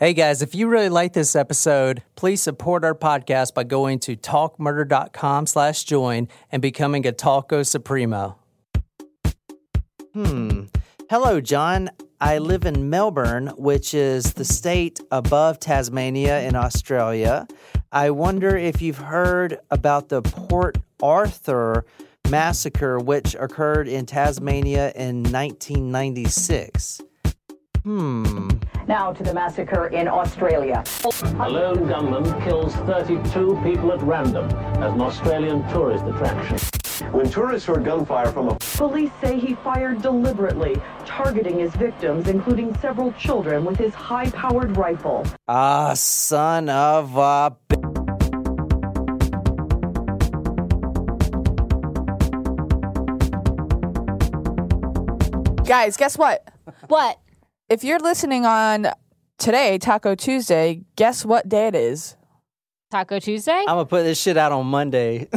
Hey guys, if you really like this episode, please support our podcast by going to talkmurder.com slash join and becoming a Talko Supremo. Hmm. Hello, John. I live in Melbourne, which is the state above Tasmania in Australia. I wonder if you've heard about the Port Arthur massacre, which occurred in Tasmania in 1996. Hmm. Now to the massacre in Australia. A lone gunman kills 32 people at random as an Australian tourist attraction. When tourists heard gunfire from a Police say he fired deliberately, targeting his victims, including several children, with his high powered rifle. Ah, son of a. b- Guys, guess what? What? If you're listening on today, Taco Tuesday, guess what day it is? Taco Tuesday? I'm gonna put this shit out on Monday.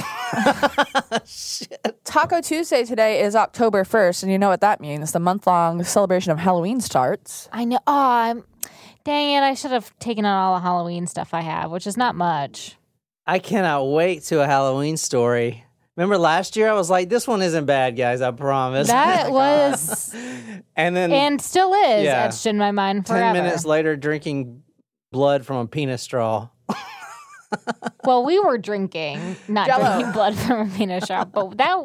Taco Tuesday today is October 1st, and you know what that means. The month long celebration of Halloween starts. I know. Oh, I'm. Dang it! I should have taken out all the Halloween stuff I have, which is not much. I cannot wait to a Halloween story. Remember last year? I was like, "This one isn't bad, guys. I promise." That uh, was and then and still is Yeah. etched in my mind forever. ten minutes later, drinking blood from a penis straw. Well, we were drinking, not Jell-O. drinking blood from a penis shop, but that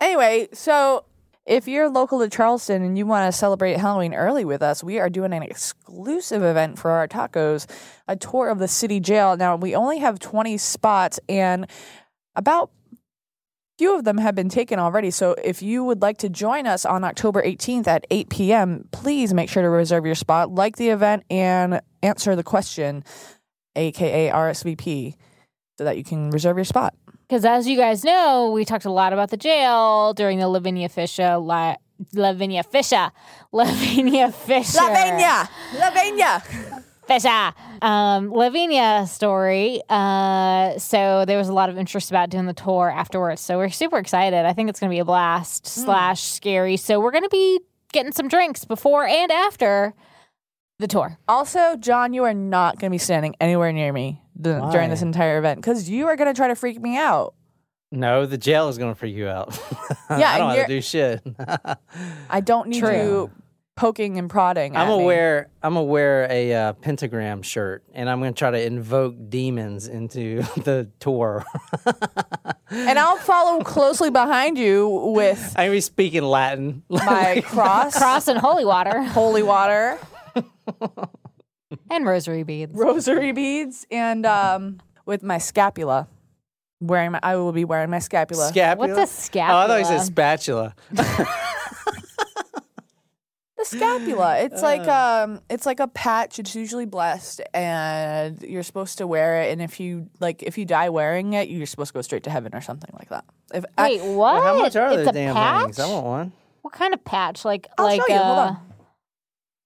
Anyway, so if you're local to Charleston and you want to celebrate Halloween early with us, we are doing an exclusive event for our tacos, a tour of the city jail. Now, we only have 20 spots, and about few of them have been taken already. So if you would like to join us on October 18th at 8 p.m., please make sure to reserve your spot, like the event, and answer the question, aka RSVP, so that you can reserve your spot. because as you guys know, we talked a lot about the jail during the Lavinia Fisher, La, Lavinia Fisher, Lavinia Fisher, Lavinia. Lavenia! Fisher, um, Lavinia story. Uh, so there was a lot of interest about doing the tour afterwards. So we're super excited. I think it's going to be a blast slash scary. So we're going to be getting some drinks before and after the tour. Also, John, you are not going to be standing anywhere near me th- during this entire event because you are going to try to freak me out. No, the jail is gonna freak you out. Yeah, I don't and have to do shit. I don't need True. you poking and prodding. I'm at gonna me. wear I'm gonna wear a uh, pentagram shirt, and I'm gonna try to invoke demons into the tour. and I'll follow closely behind you with I'm gonna be speaking Latin. my cross, Cross and holy water holy water, and rosary beads. rosary beads, and um, with my scapula. Wearing my, I will be wearing my scapula. Scapula. What's a scapula? Oh, I thought he said spatula. The scapula. It's like um, it's like a patch. It's usually blessed, and you're supposed to wear it. And if you like, if you die wearing it, you're supposed to go straight to heaven or something like that. If I- Wait, what? How much are it's those damn patch? things? I want one. What kind of patch? Like, I'll like, show you. Hold uh, on.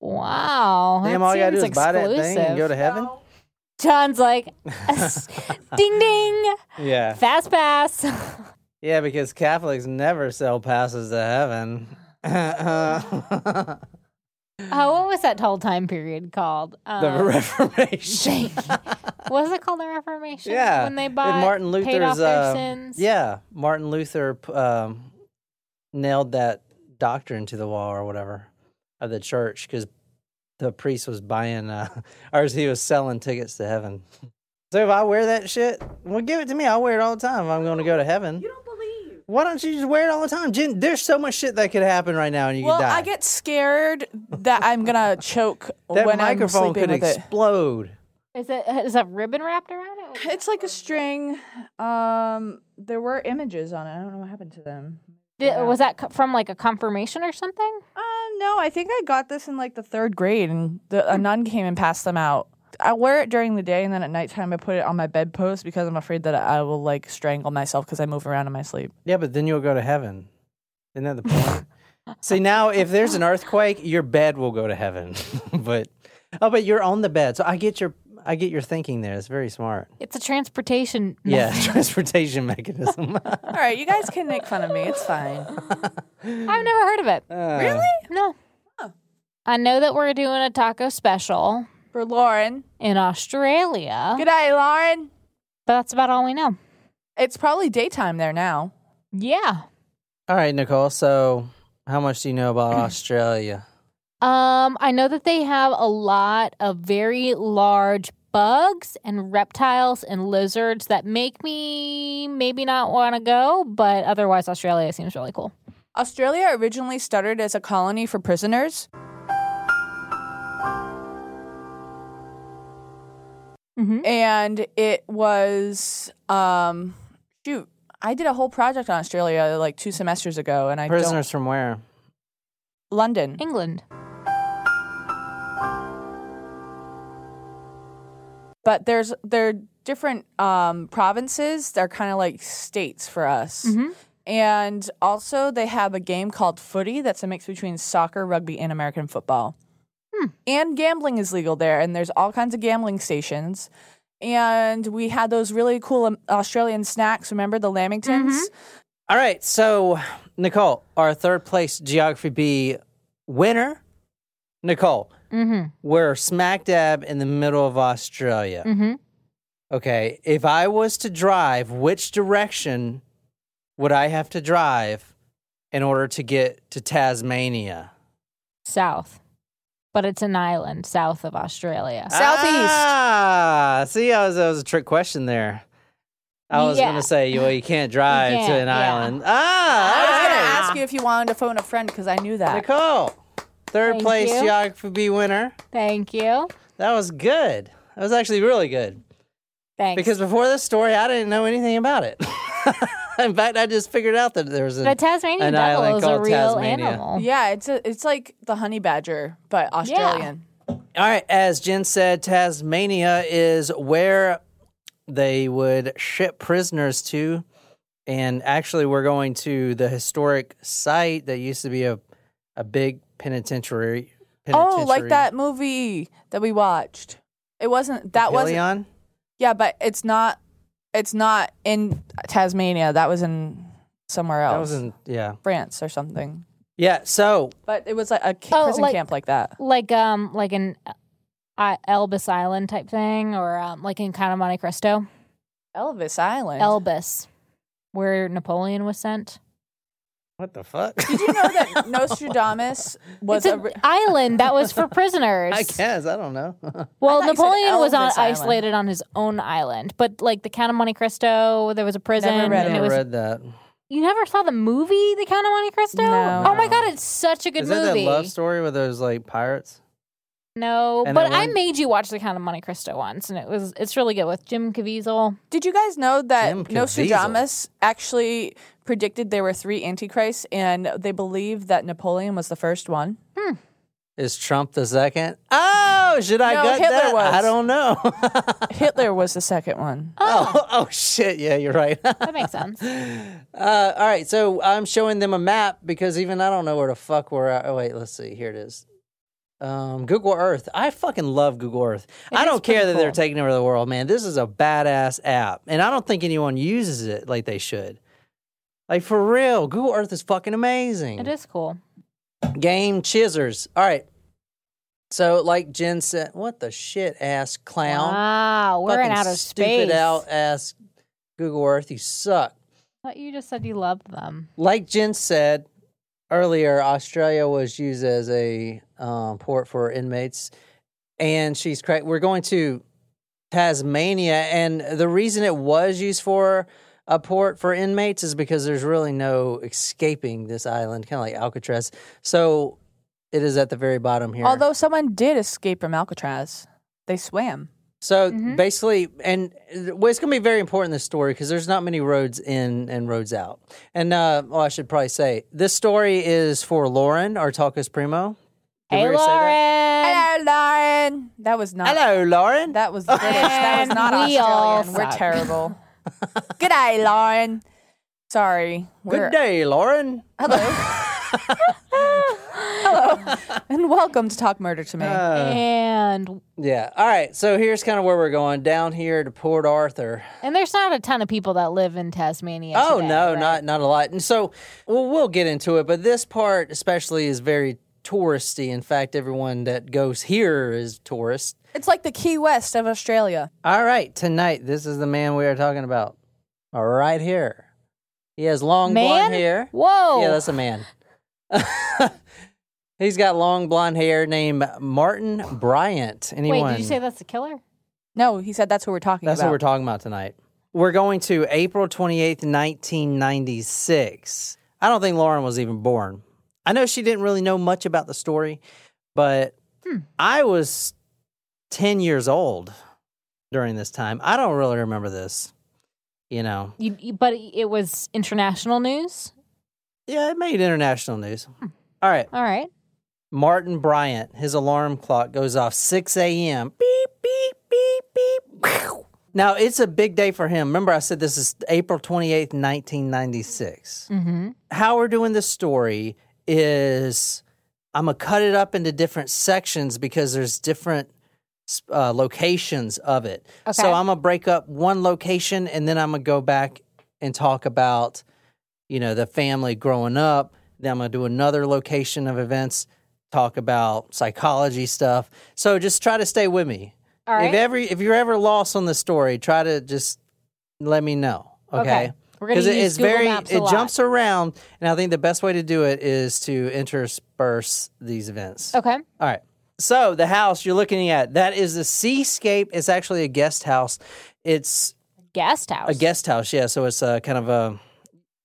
wow. Damn, that all you gotta do is seems buy that thing and go to heaven. John's like, ding ding, Yeah, fast pass. yeah, because Catholics never sell passes to heaven. Oh, what was that whole time period called? the Um, Reformation. what was it called? The Reformation. Yeah, when they Did bought Martin Luther's paid off their uh, sins. Yeah, Martin Luther um, nailed that doctrine to the wall or whatever of the church because the priest was buying, uh, or he was selling tickets to heaven. So if I wear that shit, well, give it to me. I'll wear it all the time. If I'm going to go to heaven. You don't believe? Why don't you just wear it all the time? Jen, there's so much shit that could happen right now, and you well, could die. I get scared that I'm gonna choke that when I'm microphone sleeping could with it. explode. Is it is that ribbon wrapped around it? It's like a string. Um, there were images on it. I don't know what happened to them. Did, was that from like a confirmation or something? Uh, no, I think I got this in like the third grade, and the, a nun came and passed them out. I wear it during the day, and then at nighttime I put it on my bedpost because I'm afraid that I will like strangle myself because I move around in my sleep. Yeah, but then you'll go to heaven. Isn't that the point? See, now if there's an earthquake, your bed will go to heaven. but oh, but you're on the bed, so I get your I get your thinking there. It's very smart. It's a transportation. Yeah, transportation mechanism. All right, you guys can make fun of me. It's fine. I've never heard of it. Uh. really? No. I know that we're doing a taco special. For Lauren. in Australia. Good day, Lauren. But that's about all we know. It's probably daytime there now. Yeah. All right, Nicole. So, how much do you know about Australia? Um, I know that they have a lot of very large bugs and reptiles and lizards that make me maybe not want to go, but otherwise Australia seems really cool. Australia originally started as a colony for prisoners. Mhm. And it was um shoot, I did a whole project on Australia like two semesters ago and I Prisoners from where? London. England. But there's they're different um provinces. They're kind of like states for us. Mhm. And also they have a game called footy that's a mix between soccer, rugby, and American football. And gambling is legal there, and there's all kinds of gambling stations. And we had those really cool um, Australian snacks. Remember the Lamingtons? All right. So, Nicole, our third place geography bee winner, Nicole, Mm-hmm. we're smack dab in the middle of Australia. Mm-hmm. Okay. If I was to drive, which direction would I have to drive in order to get to Tasmania? South. But it's an island south of Australia. Southeast. Ah, see, I was, that was a trick question there. I was Yeah. going to say, well, you can't drive to can't, an yeah. island. Ah, I was going to ask you if you wanted to phone a friend because I knew that. Nicole, third Thank place you. geography bee winner. Thank you. That was good. That was actually really good. Thanks. Because before this story, I didn't know anything about it. In fact, I just figured out that there was a. the Tasmanian an devil island is a called real Tasmania. animal. Yeah, it's a, it's like the honey badger, but Australian. All right, as Jen said, Tasmania is where they would ship prisoners to. And actually, we're going to the historic site that used to be a, a big penitentiary. Oh, like that movie that we watched. It wasn't that wasn't Papillon? Yeah, but it's not it's not in Tasmania. That was in somewhere else. That was in, yeah. France or something. Yeah, so But it was like a ki- Oh, prison like- camp like that. Like um like an uh, Elbis Island type thing or um, like in kind of Monte Cristo. Elvis Island. Elvis, where Napoleon was sent. What the fuck? Did you know that Nostradamus was it's a an ri- island that was for prisoners. I guess. I don't know. Well, I thought you said Napoleon was on Elvis Island. isolated on his own island, but like the Count of Monte Cristo, there was a prison. Never read and I it was. read that. You never saw the movie, The Count of Monte Cristo? No. Oh my god, it's such a good Is that movie. that love story with those like pirates? no, And but that I one- made you watch The Count of Monte Cristo once, and it was it's really good with Jim Caviezel. Did you guys know that Jim Caviezel. Nostradamus actually predicted there were three antichrists and they believed that Napoleon was the first one? Is Trump the second? Oh, should I No, gut Hitler that? was. I don't know. Hitler was the second one. oh, oh shit! Yeah, you're right. That makes sense. Uh, all right, so I'm showing them a map because even I don't know where the fuck we're at. Oh wait, let's see. Here it is. Um, Google Earth. I fucking love Google Earth. I don't care pretty that they're taking over the world, man. This is a badass app, and I don't think anyone uses it like they should. Like for real, Google Earth is fucking amazing. It is cool. Game chisers. All right. So, like Jen said, what the shit ass clown? Wow, we're in Fucking outer stupid space. out ass Google Earth. You suck. Thought you just said you loved them. Like Jen said earlier, Australia was used as a um, port for inmates, and she's correct. We're going to Tasmania, and the reason it was used for a port for inmates is because there's really no escaping this island, kind of like Alcatraz. So it is at the very bottom here. Although someone did escape from Alcatraz, they swam. So Mhm. basically, and well, it's going to be very important in this story because there's not many roads in and roads out. And uh, well, I should probably say this story is for Lauren, our Talkus Primo. Did Hey, already? Lauren. Hello, Lauren. That was not. Hello, Lauren. That was British. that was not we all Australian. We're terrible. Good day, Lauren. Sorry. Good day, Lauren. Hello. Hello. and welcome to Talk Murder to Me. Uh, and yeah. All right. So here's kind of where we're going down here to Port Arthur. and there's not a ton of people that live in Tasmania. Oh today, no, right? not not a lot. And so well, we'll get into it, but this part especially is very touristy. In fact, everyone that goes here is tourist. It's like the Key West of Australia. All right, tonight this is the man we are talking about. All right here. He has long Man? blonde hair. Whoa. Yeah, that's a man. He's got long blonde hair named Martin Bryant. Anyone? Wait, did you say that's a killer? No, he said that's what we're talking That's about. That's what we're talking about tonight. We're going to April 28th, 1996. I don't think Lauren was even born. I know she didn't really know much about the story, but I was 10 years old during this time. I don't really remember this. You know, You, but it was international news. yeah, it made international news. All right. All right. Martin Bryant, his alarm clock goes off 6 a.m. Beep, beep, beep, beep. Now, it's a big day for him. Remember, I said this is April 28th, 1996. Mm-hmm. How we're doing this story is I'm to cut it up into different sections because there's different uh, locations of it. So I'm to break up one location and then I'm to go back and talk about, you know, the family growing up. Then I'm to do another location of events, talk about psychology stuff. So just try to stay with me. All right. If every if you're ever lost on the story, try to just let me know. Okay. Okay. We're gonna Because it- use it's Google very Maps a it lot. jumps around, and I think the best way to do it is to intersperse these events. Okay. All right. So the house you're looking at that is the Seascape. It's actually a guest house. It's Guest house. a guest house, yeah. So it's a kind of a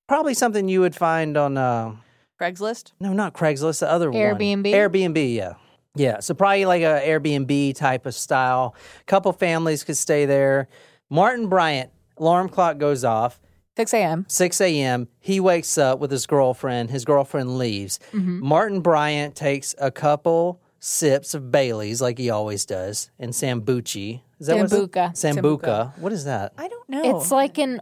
probably something you would find on uh Craigslist. no, not Craigslist, the other one, Airbnb? Airbnb, yeah. Yeah. So probably like a Airbnb type of style. A couple families could stay there. Martin Bryant, alarm clock goes off. 6 a.m. 6 a.m. He wakes up with his girlfriend. His girlfriend leaves. Mm-hmm. Martin Bryant takes a couple sips of Bailey's, like he always does, and Sambuchi. Is that what it's- Sambuca. Sambuca. What is that? I don't know. It's like an.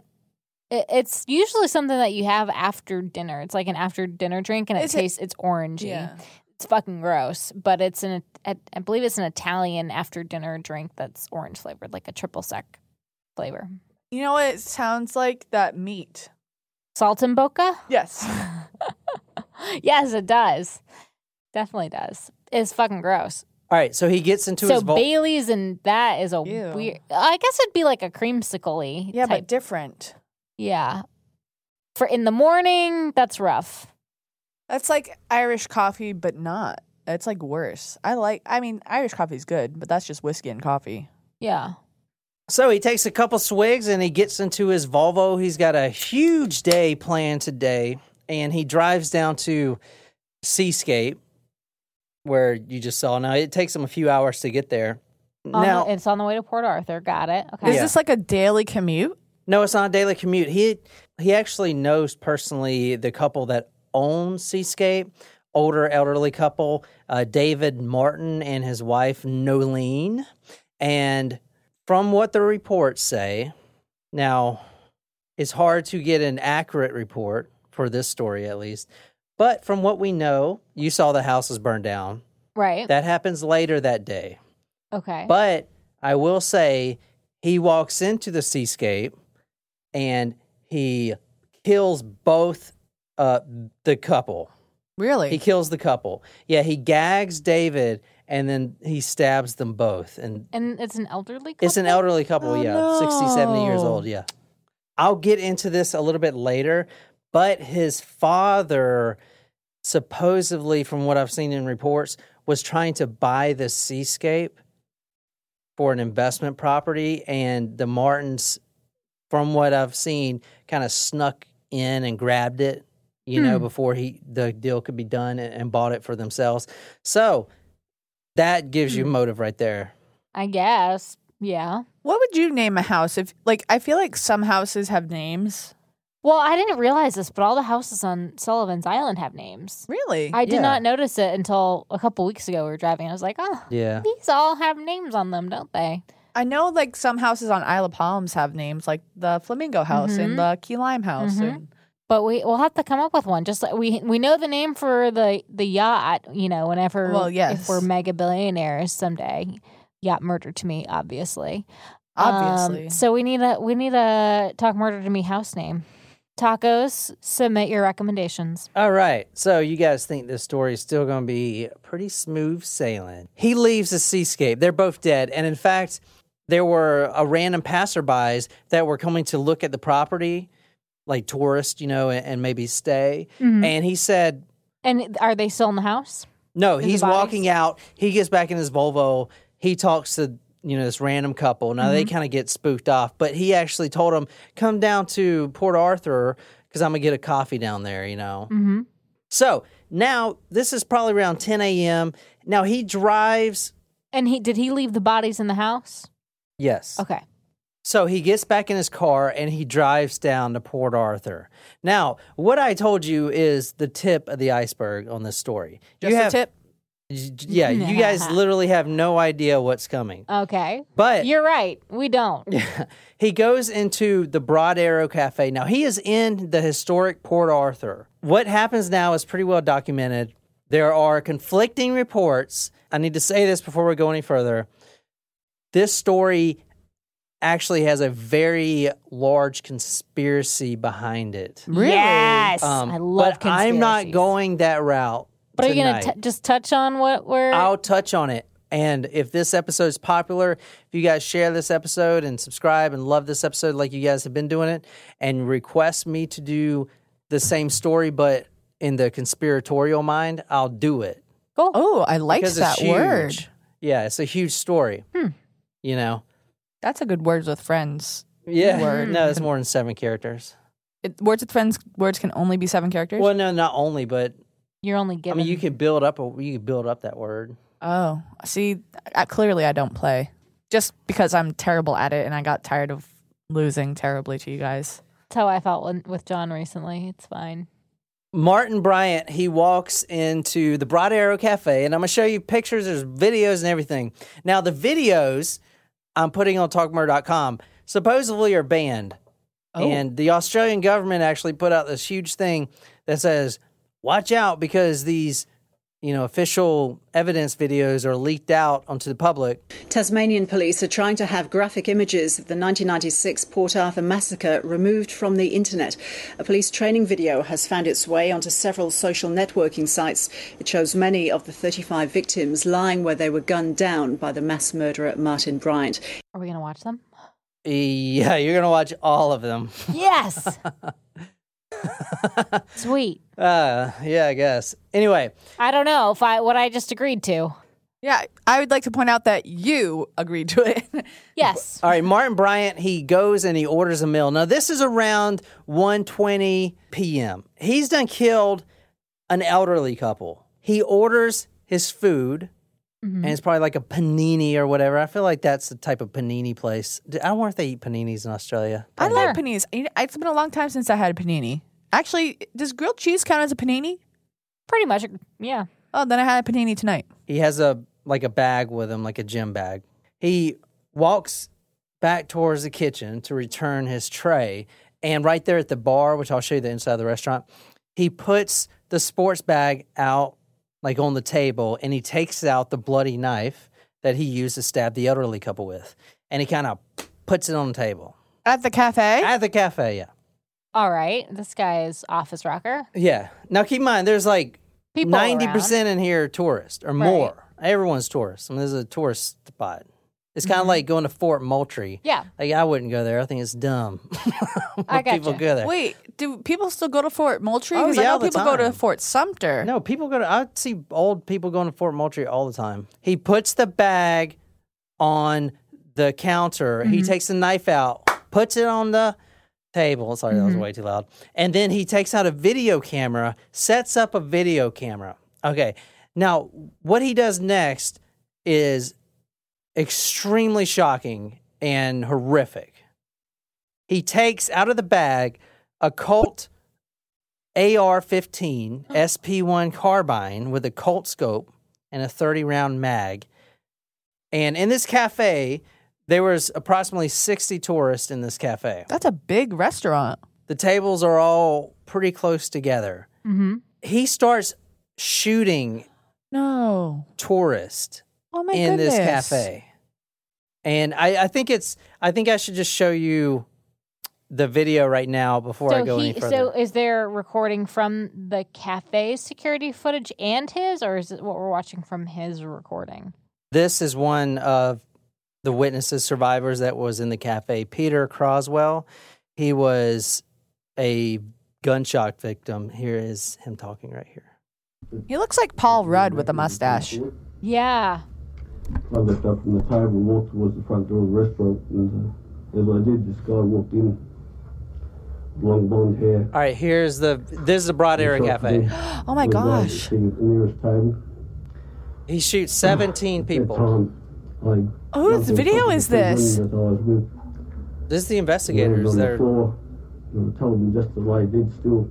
It's usually something that you have after dinner. It's like an after dinner drink, and it Is it- tastes. It's orangey. Yeah. It's fucking gross, but it's an. I I believe it's an Italian after dinner drink that's orange flavored, like a triple sec flavor. You know what it sounds like? That meat. Salt and boca. Yes. yes, it does. Definitely does. It's fucking gross. All right. So he gets into so his vault. Bailey's and that is a Ew. weird. I guess it'd be like a creamsicle yeah, type. but different. yeah. For in the morning, that's rough. That's like Irish coffee, but not. It's like worse. I like. I mean, Irish coffee's good, but that's just whiskey and coffee. Yeah. So he takes a couple swigs and he gets into his Volvo. He's got a huge day planned today, and he drives down to Seascape, where you just saw. Now it takes him a few hours to get there. On now, the, it's on the way to Port Arthur. Got it. Okay. Is Yeah. this like a daily commute? no, it's not a daily commute. He he actually knows personally the couple that owns Seascape, older elderly couple, uh, David Martin and his wife Noelene, and from what the reports say, now it's hard to get an accurate report for this story at least. But from what we know, you saw the house was burned down. Right. That happens later that day. okay. But I will say he walks into the seascape and he kills both uh, the couple. Really? He kills the couple. Yeah, he gags David and then he stabs them both. And and it's an elderly couple. it's an elderly couple, Oh, yeah, 60, 70 years old, yeah. I'll get into this a little bit later, but his father, supposedly, from what I've seen in reports, was trying to buy the seascape for an investment property, and the Martins, from what I've seen, kind of snuck in and grabbed it, you know, hmm. before he the deal could be done and, and bought it for themselves. So that gives you motive right there. I guess. Yeah. what would you name a house if, like, I feel like some houses have names. Well, I didn't realize this, but all the houses on Sullivan's Island have names. Really? I did Yeah. not notice it until a couple weeks ago. We were driving. I was like, oh, Yeah. these all have names on them, don't they? I know, like, some houses on Isle of Palms have names, like the Flamingo House and the Key Lime House. Mhm. And But we we'll have to come up with one. Just like we we know the name for the the yacht. You know, whenever Well, if we're mega billionaires someday, yacht murder to me, obviously. obviously. Um, so we need a we need a talk murder to me house name. Tacos, submit your recommendations. All right. So you guys think this story is still going to be pretty smooth sailing. He leaves the seascape. They're both dead. And in fact, there were a random passerbys that were coming to look at the property, like tourists, you know, and, and maybe stay. And he said, And are they still in the house? no, the he's walking out. He gets back in his Volvo. He talks to you know this random couple. Now Mm-hmm. they kind of get spooked off, but he actually told them, "Come down to Port Arthur because I'm gonna get a coffee down there." You know. Mm-hmm. So now this is probably around 10 a.m. Now he drives. And he did he leave the bodies in the house? Yes. Okay. So he gets back in his car and he drives down to Port Arthur. Now, what I told you is the tip of the iceberg on this story. Just you a have, tip. Yeah, you guys literally have no idea what's coming. Okay. But You're right. We don't. he goes into the Broad Arrow Cafe. Now, he is in the historic Port Arthur. What happens now is pretty well documented. There are conflicting reports. I need to say this before we go any further. This story actually has a very large conspiracy behind it. Really? Yes. Um, I love but I'm not going that route. But are you going tonight. to just touch on what we're I'll touch on it. And if this episode is popular, if you guys share this episode and subscribe and love this episode like you guys have been doing it, and request me to do the same story but in the conspiratorial mind, I'll do it. cool? Oh, I like Because that it's word. Yeah, it's a huge story. You know? That's a good words with friends. Yeah. Word. No, it's more than seven characters. It, words with friends. Words can only be seven characters. Well, no, not only, but You're only I giving. mean, you can build up a you can build up that word. Oh, see, I, clearly I don't play just because I'm terrible at it, and I got tired of losing terribly to you guys. That's how I felt when, with John recently. It's fine. Martin Bryant, he walks into the Broad Arrow Cafe, and I'm going to show you pictures, there's videos and everything. Now, the videos I'm putting on talkmurder.com supposedly are banned. Oh. And the Australian government actually put out this huge thing that says, watch out because these, you know, official evidence videos are leaked out onto the public. Tasmanian police are trying to have graphic images of the 1996 Port Arthur massacre removed from the internet. A police training video has found its way onto several social networking sites. It shows many of the 35 victims lying where they were gunned down by the mass murderer Martin Bryant. Are we going to watch them? Yeah, you're going to watch all of them. Yes. Sweet. Uh, yeah, I guess. Anyway, I don't know if I what I just agreed to. Yeah, I would like to point out that you agreed to it. Yes. All right, Martin Bryant, he goes and he orders a meal. Now, this is around 1.20 p.m. He's done killed an elderly couple. He orders his food, and it's probably like a panini or whatever. I feel like that's the type of panini place. I don't wonder if they eat paninis in Australia. I Probably like paninis. It's been a long time since I had a panini. Actually, does grilled cheese count as a panini? Pretty much. Yeah. Oh, then I had a panini tonight. He has a like a bag with him, like a gym bag. He walks back towards the kitchen to return his tray, and right there at the bar, which I'll show you the inside of the restaurant, he puts the sports bag out like on the table, and he takes out the bloody knife that he used to stab the elderly couple with, and he kind of puts it on the table At the cafe? at the cafe. Yeah, All right. This guy is office rocker. yeah. Now keep in mind, there's like People ninety around. percent in here tourists or more. Everyone's tourists. I mean, this is a tourist spot. It's kind of like going to Fort Moultrie. Mm-hmm. Yeah. Like I wouldn't go there. I think it's dumb. I got people gotcha. go there. Wait, do people still go to Fort Moultrie? Oh, Because I yeah, know all the people go to time. Fort Sumter. No, people go to. I see old people going to Fort Moultrie all the time. He puts the bag on the counter. He Mm-hmm. takes the knife out, puts it on the table. Sorry, Mm-hmm. that was way too loud. And then he takes out a video camera, sets up a video camera. Okay. Now, what he does next is extremely shocking and horrific. He takes out of the bag a Colt AR 15 SP 1 carbine with a Colt scope and a 30 round mag. And in this cafe, there was approximately 60 tourists in this cafe. That's a big restaurant. The tables are all pretty close together. Mm-hmm. He starts shooting No. tourists Oh my in goodness. this cafe. And I, I think it's I think I should just show you the video right now before I go he, any further. so is there recording from the cafe security footage and his, or is it what we're watching from his recording? This is one of the witnesses, survivors that was in the cafe. Peter Croswell. He was a gunshot victim. Here is him talking right here. He looks like Paul Rudd with a mustache. Yeah. I left up from the table and walked towards the front door of the restaurant. And uh, as I did, this guy walked in, long blonde hair. All right, here's the this is the Broad Arrow shot Cafe. Oh my gosh. sitting the nearest table. He shoots 17 At that people. Time, I Whose video is the two women this? That I was with. This is the landed investigators. on the They're all floor. And I told them just to lay dead still.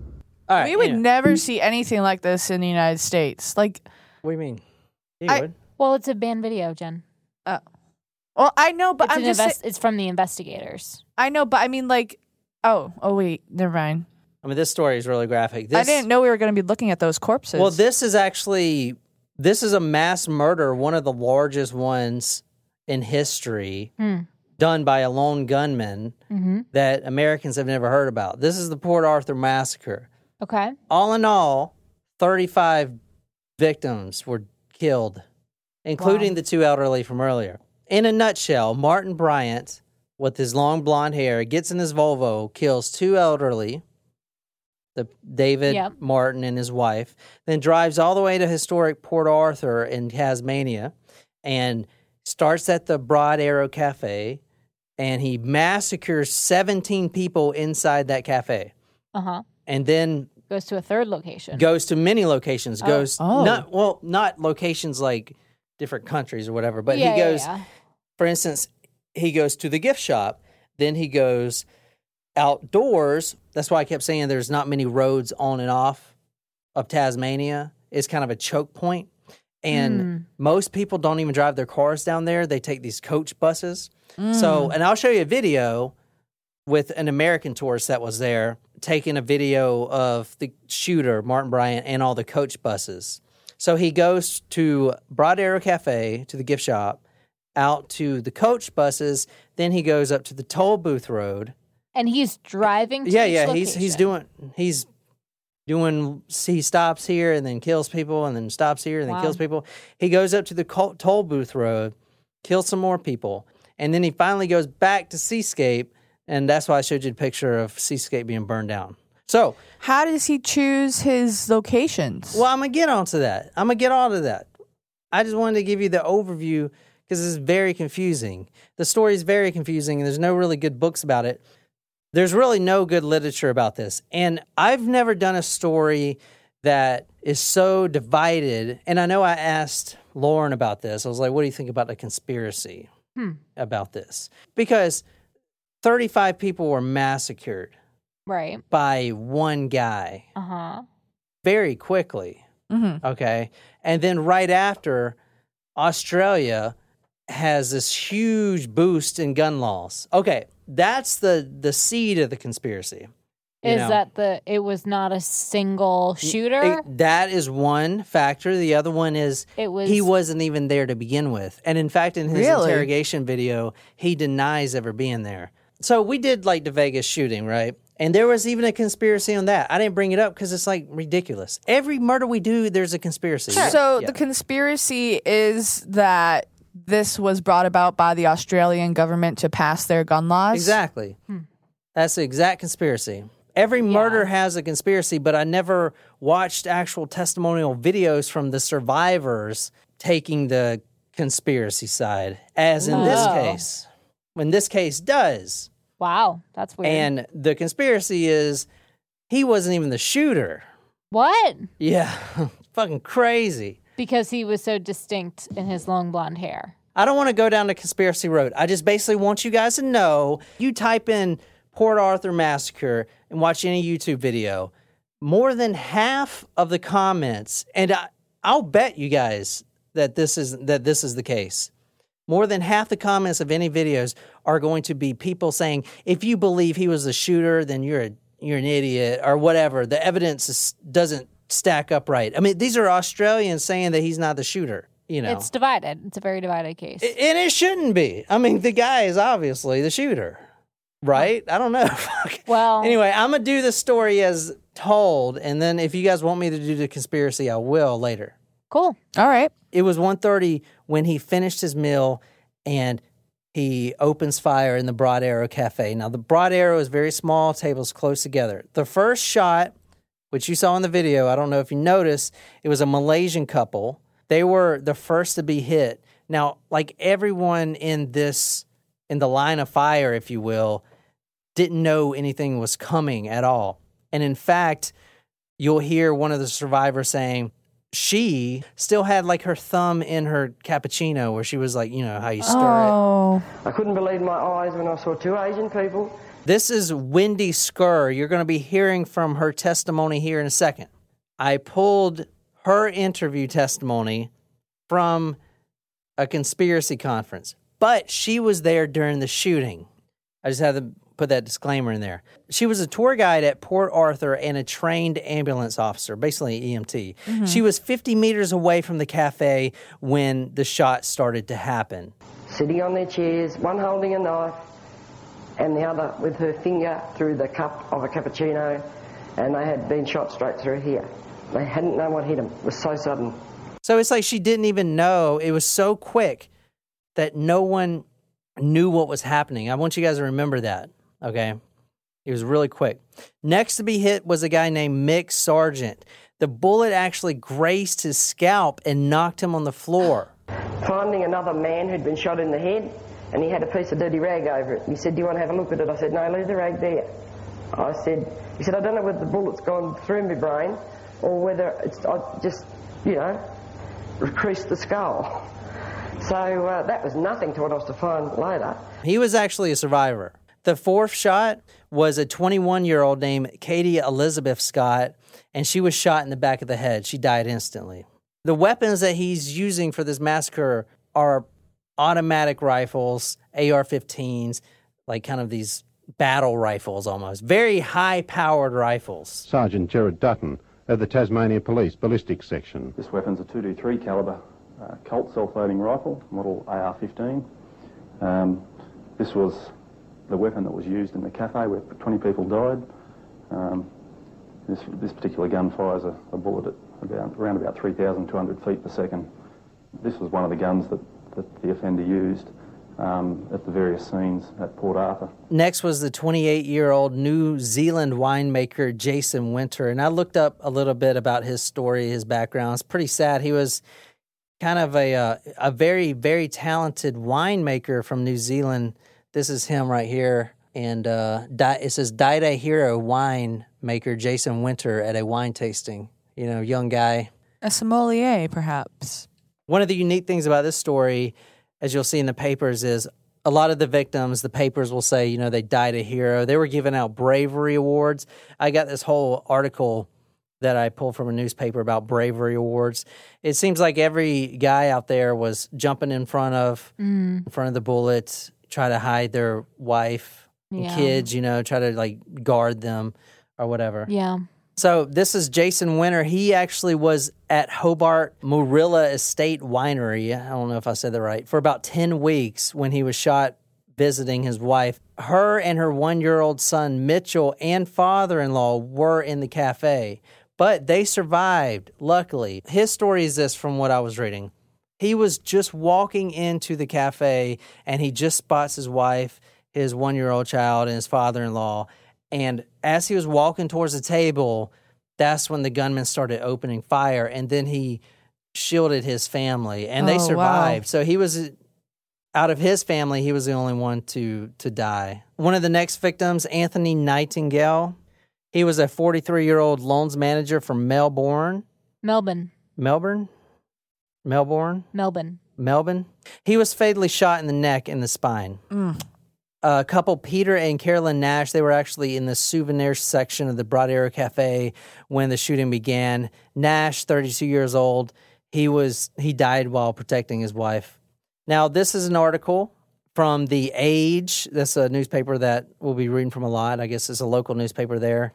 right. We would anyway. never see anything like this in the United States. Like, What do you mean? You I- would. Well, it's a banned video, Jen. Oh. well, I know, but It's, I'm just, invest- say- it's from the investigators. I know, but I mean, like, oh, oh wait, never mind. I mean, this story is really graphic. This, I didn't know we were going to be looking at those corpses. Well, this is actually this is a mass murder, one of the largest ones in history, Hmm. done by a lone gunman Mm-hmm. that Americans have never heard about. This is the Port Arthur massacre. Okay. All in all, 35 victims were killed, including the two elderly from earlier. In a nutshell, Martin Bryant, with his long blonde hair, gets in his Volvo, kills two elderly, the David Yep. Martin and his wife, then drives all the way to historic Port Arthur in Tasmania and starts at the Broad Arrow Cafe and he massacres 17 people inside that cafe. Uh huh. And then Goes to a third location. goes to many locations. Oh. Goes Oh. not well, not locations like different countries or whatever, but Yeah, he yeah, goes. yeah. For instance, he goes to the gift shop. Then he goes outdoors. That's why I kept saying there's not many roads on and off of Tasmania. It's kind of a choke point, and Hmm. most people don't even drive their cars down there. They take these coach buses. Hmm. So, and I'll show you a video with an American tourist that was there taking a video of the shooter, Martin Bryant, and all the coach buses. So he goes to Broad Arrow Cafe, to the gift shop, out to the coach buses. Then he goes up to the toll booth road. And he's driving. To yeah, each yeah, he's he's doing he's doing. He stops here and then kills people, and then stops here and then Wow. kills people. He goes up to the col- toll booth road, kills some more people, and then he finally goes back to Seascape, and that's why I showed you the picture of Seascape being burned down. So, How does he choose his locations? well, I'm gonna get onto that. I'm gonna get onto that. I just wanted to give you the overview because it's very confusing. The story is very confusing, and there's no really good books about it. There's really no good literature about this, and I've never done a story that is so divided. And I know I asked Lauren about this. I was like, "What do you think about the conspiracy about this?" Because 35 people were massacred right. by one guy Uh huh. very quickly. Mhm. Okay. And then right after, Australia has this huge boost in gun laws. Okay. That's the, the seed of the conspiracy. Is know? that the? It was not a single shooter. It- that is one factor. The other one is It was- he wasn't even there to begin with. And in fact, in his Really? interrogation video, he denies ever being there. So we did like the Vegas shooting, right? And there was even a conspiracy on that. I didn't bring it up because it's like ridiculous. Every murder we do, there's a conspiracy. So Yeah. the conspiracy is that this was brought about by the Australian government to pass their gun laws. Exactly. Hmm. That's the exact conspiracy. Every murder has a conspiracy, but I never watched actual testimonial videos from the survivors taking the conspiracy side, as in this case. When this case does. wow, that's weird. And the conspiracy is he wasn't even the shooter. what? Yeah. Fucking crazy. Because he was so distinct in his long blonde hair. I don't want to go down the conspiracy road. I just basically want you guys to know you type in Port Arthur Massacre and watch any YouTube video. More than half of the comments, and I, I'll bet you guys that this is that this is the case. More than half the comments of any videos are going to be people saying, "If you believe he was the shooter, then you're a, you're an idiot," or whatever. The evidence is, doesn't stack up right. I mean, these are Australians saying that he's not the shooter. You know, It's divided. It's a very divided case. and it shouldn't be. I mean, the guy is obviously the shooter. right? I don't know. Well, anyway, I'm gonna do the story as told, and then if you guys want me to do the conspiracy, I will later. cool. All right. It was 1:30 when he finished his meal, and he opens fire in the Broad Arrow Cafe. Now, the Broad Arrow is very small, tables close together. The first shot, which you saw in the video, I don't know if you noticed, it was a Malaysian couple. They were the first to be hit. Now, like everyone in this, in the line of fire, if you will, didn't know anything was coming at all. And in fact, you'll hear one of the survivors saying, she still had like her thumb in her cappuccino where she was like, you know, how you stir it. Oh. I couldn't believe my eyes when I saw two Asian people. This is Wendy Scurr. You're going to be hearing from her testimony here in a second. I pulled her interview testimony from a conspiracy conference, but she was there during the shooting. I just had to put that disclaimer in there. She was a tour guide at Port Arthur and a trained ambulance officer, basically EMT. Mm-hmm. She was 50 meters away from the cafe when the shot started to happen. Sitting on their chairs, one holding a knife and the other with her finger through the cup of a cappuccino, and they had been shot straight through here. They hadn't known what hit them. It was so sudden. So it's like she didn't even know. It was so quick that no one knew what was happening. I want you guys to remember that. Okay. It was really quick. Next to be hit was a guy named Mick Sargent. The bullet actually grazed his scalp and knocked him on the floor. Finding another man who'd been shot in the head, and he had a piece of dirty rag over it. He said, Do you want to have a look at it? I said, No, leave the rag there. I said, He said, I don't know whether the bullet's gone through my brain or whether it's I just, you know, creased the skull. So uh, that was nothing to what I was to find later. He was actually a survivor. The fourth shot was a 21 year old named Katie Elizabeth Scott, and she was shot in the back of the head. She died instantly. The weapons that he's using for this massacre are automatic rifles, AR 15s, like kind of these battle rifles almost. Very high powered rifles. Sergeant Gerard Dutton of the Tasmania Police Ballistics Section. This weapon's a 223 caliber uh, Colt self-loading rifle, model AR-15. Um, this was the weapon that was used in the cafe where 20 people died. Um, this, this particular gun fires a, a bullet at about, around about 3,200 feet per second. This was one of the guns that, that the offender used um, at the various scenes at Port Arthur. Next was the 28 year old New Zealand winemaker Jason Winter. And I looked up a little bit about his story, his background. It's pretty sad. He was kind of a, uh, a very, very talented winemaker from New Zealand. This is him right here. And uh, Di- it says Daida Hero winemaker Jason Winter at a wine tasting. You know, young guy. A sommelier, perhaps. One of the unique things about this story, as you'll see in the papers, is a lot of the victims, the papers will say, you know, they died a hero. They were giving out bravery awards. I got this whole article that I pulled from a newspaper about bravery awards. It seems like every guy out there was jumping in front of mm. in front of the bullets, try to hide their wife and Yeah. kids, you know, try to like guard them or whatever. Yeah. So this is Jason Winter. He actually was at Hobart Moorilla Estate Winery. I don't know if I said that right. For about 10 weeks when he was shot visiting his wife. Her and her one year old son, Mitchell, and father in law were in the cafe, but they survived, luckily. His story is this from what I was reading. He was just walking into the cafe and he just spots his wife, his one year old child, and his father in law. And as he was walking towards the table, that's when the gunman started opening fire. And then he shielded his family and they Oh, wow. survived. So he was out of his family, he was the only one to to die. One of the next victims, Anthony Nightingale. He was a 43 year old loans manager from Melbourne. Melbourne. Melbourne? Melbourne? Melbourne. Melbourne. He was fatally shot in the neck and the spine. Mm. A couple, Peter and Carolyn Nash, they were actually in the souvenir section of the Broad Arrow Cafe when the shooting began. Nash, 32 years old, he was he died while protecting his wife. Now, this is an article from The Age. That's a newspaper that we'll be reading from a lot. I guess it's a local newspaper there.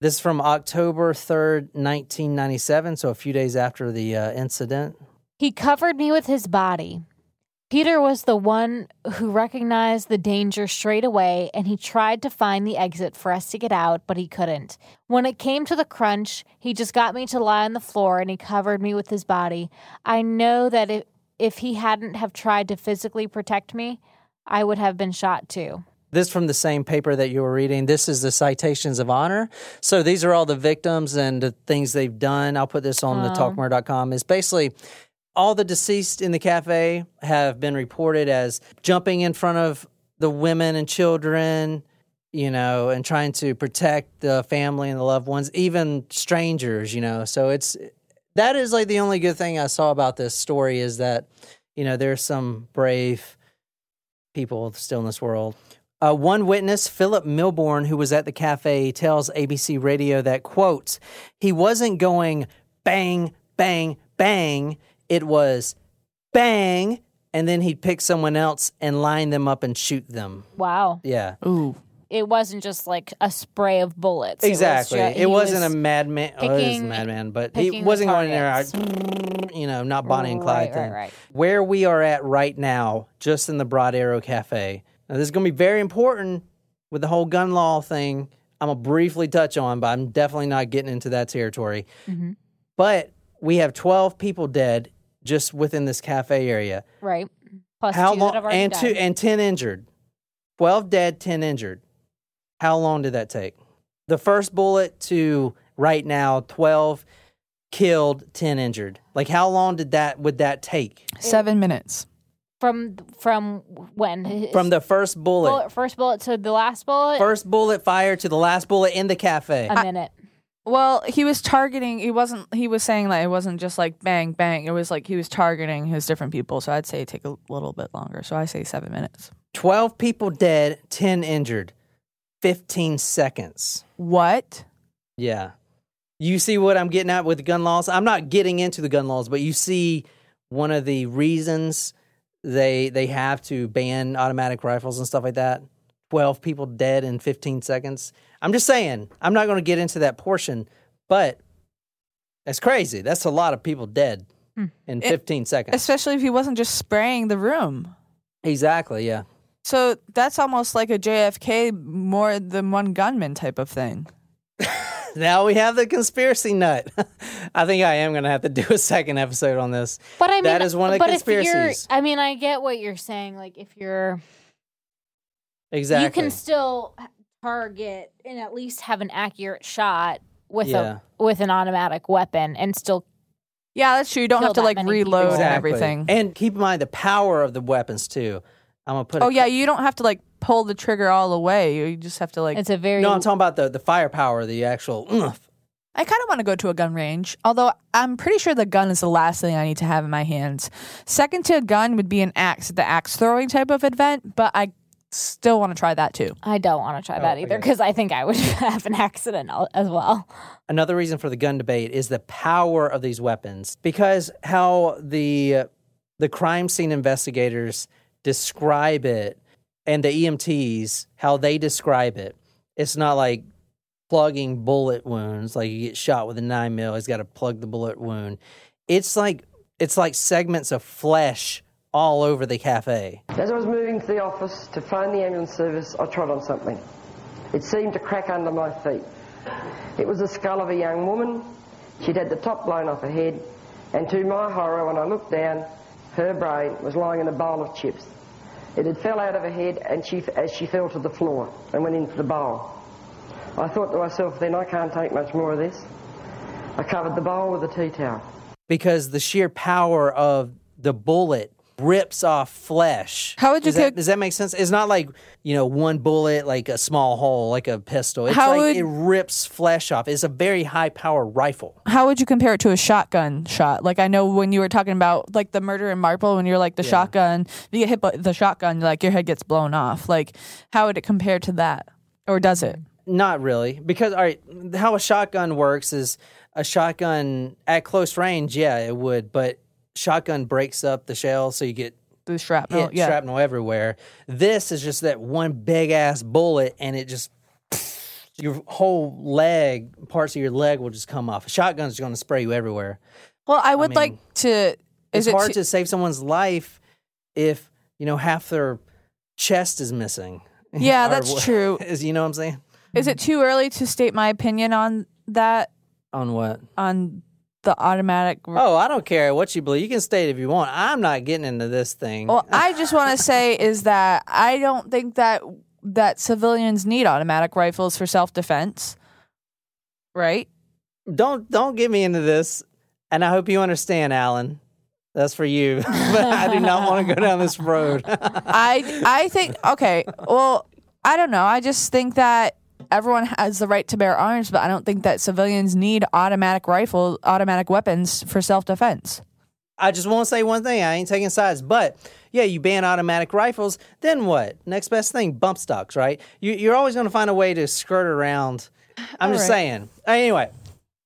This is from October 3rd, 1997, so a few days after the uh, incident. He covered me with his body. Peter was the one who recognized the danger straight away and he tried to find the exit for us to get out, but he couldn't. When it came to the crunch, he just got me to lie on the floor and he covered me with his body. I know that if, if he hadn't have tried to physically protect me, I would have been shot too. This from the same paper that you were reading. This is the citations of honor. So these are all the victims and the things they've done. I'll put this on the uh-huh. Wow. talkmore.com. It's basically all the deceased in the cafe have been reported as jumping in front of the women and children, you know, and trying to protect the family and the loved ones, even strangers, you know. So it's that is like the only good thing I saw about this story is that, you know, there's some brave people still in this world. Uh, one witness, Philip Milborn, who was at the cafe, tells ABC Radio that, quote, he wasn't going bang, bang, bang. It was bang, and then he'd pick someone else and line them up and shoot them. Wow. Yeah. Ooh. It wasn't just like a spray of bullets. It was Exactly. It, wasn't was a madman. Oh, it is a madman, but he wasn't going in there, targets. you know, not Bonnie and Clyde Right, thing. right, right. Where we are at right now, just in the Broad Arrow Cafe. Now, this is going to be very important with the whole gun law thing. I'm going to briefly touch on, but I'm definitely not getting into that territory. Mm-hmm. But we have 12 people dead just within this cafe area. Right. Plus How two long? that have already And died. two and 10 injured. 12 dead, 10 injured. How long did that take? The first bullet to right now, 12 killed, 10 injured. Like how long did that would that take? Seven minutes. from from when From the first bullet, bullet, first bullet to the last bullet. first bullet fired to the last bullet in the cafe. a minute. Well, he was targeting. He wasn't. He was saying that it wasn't just like bang bang. It was like he was targeting his different people. So I'd say take a little bit longer. So I say seven minutes. 12 people dead, 10 injured. 15 seconds. What? Yeah. You see what I'm getting at with the gun laws? I'm not getting into the gun laws, but you see one of the reasons they they have to ban automatic rifles and stuff like that. 12 people dead in 15 seconds. I'm just saying, I'm not going to get into that portion, but that's crazy. That's a lot of people dead hmm. in 15 seconds. Especially if he wasn't just spraying the room. Exactly, yeah. So that's almost like a JFK more than one gunman type of thing. Now we have the conspiracy nut. I think I am going to have to do a second episode on this. But I mean, that is one of the but if you're, conspiracies. I mean, I get what you're saying. Like, if you're, Exactly. you can still target and at least have an accurate shot with Yeah. a with an automatic weapon and still. Yeah, that's true. You don't have to like reload people. and Exactly. everything. And keep in mind the power of the weapons too. I'm gonna put. Oh a, yeah, you don't have to like pull the trigger all the way. You just have to like. It's a very No, I'm talking about the the firepower, the actual. oomph. I kind of want to go to a gun range, although I'm pretty sure the gun is the last thing I need to have in my hands. Second to a gun would be an axe, the axe throwing type of event, but I still want to try that too. I don't want to try oh, that either okay. because I think I would have an accident as well. Another reason for the gun debate is the power of these weapons because how the the crime scene investigators describe it and the EMTs how they describe it. It's not like plugging bullet wounds like you get shot with a 9 mil, he's got to plug the bullet wound. It's like it's like segments of flesh all over the cafe. As I was moving to the office to phone the ambulance service, I trod on something. It seemed to crack under my feet. It was the skull of a young woman. She'd had the top blown off her head, and to my horror, when I looked down, her brain was lying in a bowl of chips. It had fell out of her head, and she, as she fell to the floor and went into the bowl. I thought to myself, then I can't take much more of this. I covered the bowl with a tea towel. because the sheer power of the bullet rips off flesh. How would you does that, does that make sense? It's not like you know one bullet, like a small hole, like a pistol. It's How like would- it rips flesh off. It's a very high power rifle. How would you compare it to a shotgun shot? Like I know when you were talking about like the murder in Marple, when you're like the shotgun, if you get hit by the shotgun, like your head gets blown off. Like how would it compare to that, or does it? Not really, because all right, how a shotgun works is a shotgun at close range. Yeah, it would, but shotgun breaks up the shell, so you get The shrapnel, hit yeah. shrapnel everywhere. This is just that one big ass bullet, and it just your whole leg, parts of your leg will just come off. A shotgun's going to spray you everywhere. Well, I would mean, like to. It's it hard too- to save someone's life if you know half their chest is missing. Yeah, that's true. Is you know what I'm saying? Is it too early to state my opinion on that? On what? On the automatic. Oh, I don't care what you believe. You can state if you want. I'm not getting into this thing. Well, I just want to say is that I don't think that that civilians need automatic rifles for self defense. Right? don't don't get me into this. And I hope you understand, Alan. That's for you. but I do not want to go down this road. I I think okay. Well, I don't know. I just think that everyone has the right to bear arms, but I don't think that civilians need automatic rifles, automatic weapons for self defense. I just want to say one thing. I ain't taking sides, but yeah, you ban automatic rifles. Then what? Next best thing, bump stocks, right? You, you're always going to find a way to skirt around. I'm just right. saying. Anyway,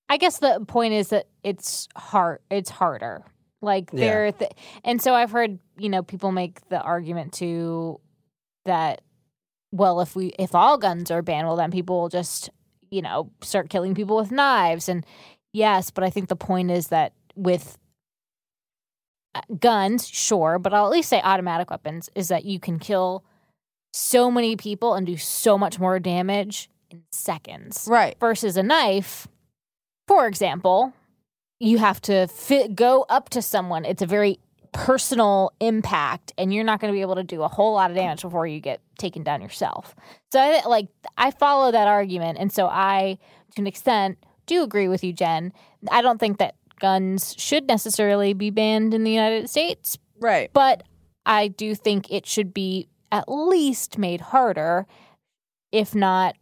I guess the point is that it's hard. It's harder. Like Yeah. there, th- and so I've heard you know people make the argument too that well, if we if all guns are banned, well then people will just you know start killing people with knives. And yes, but I think the point is that with uh, guns, sure, but I'll at least say automatic weapons is that you can kill so many people and do so much more damage in seconds. Right. Versus a knife, for example, you have to fit, go up to someone. It's a very personal impact, and you're not going to be able to do a whole lot of damage before you get taken down yourself. So, I, like, I follow that argument, and so I, to an extent, do agree with you, Jen. I don't think that guns should necessarily be banned in the United States, Right. but I do think it should be at least made harder, if not.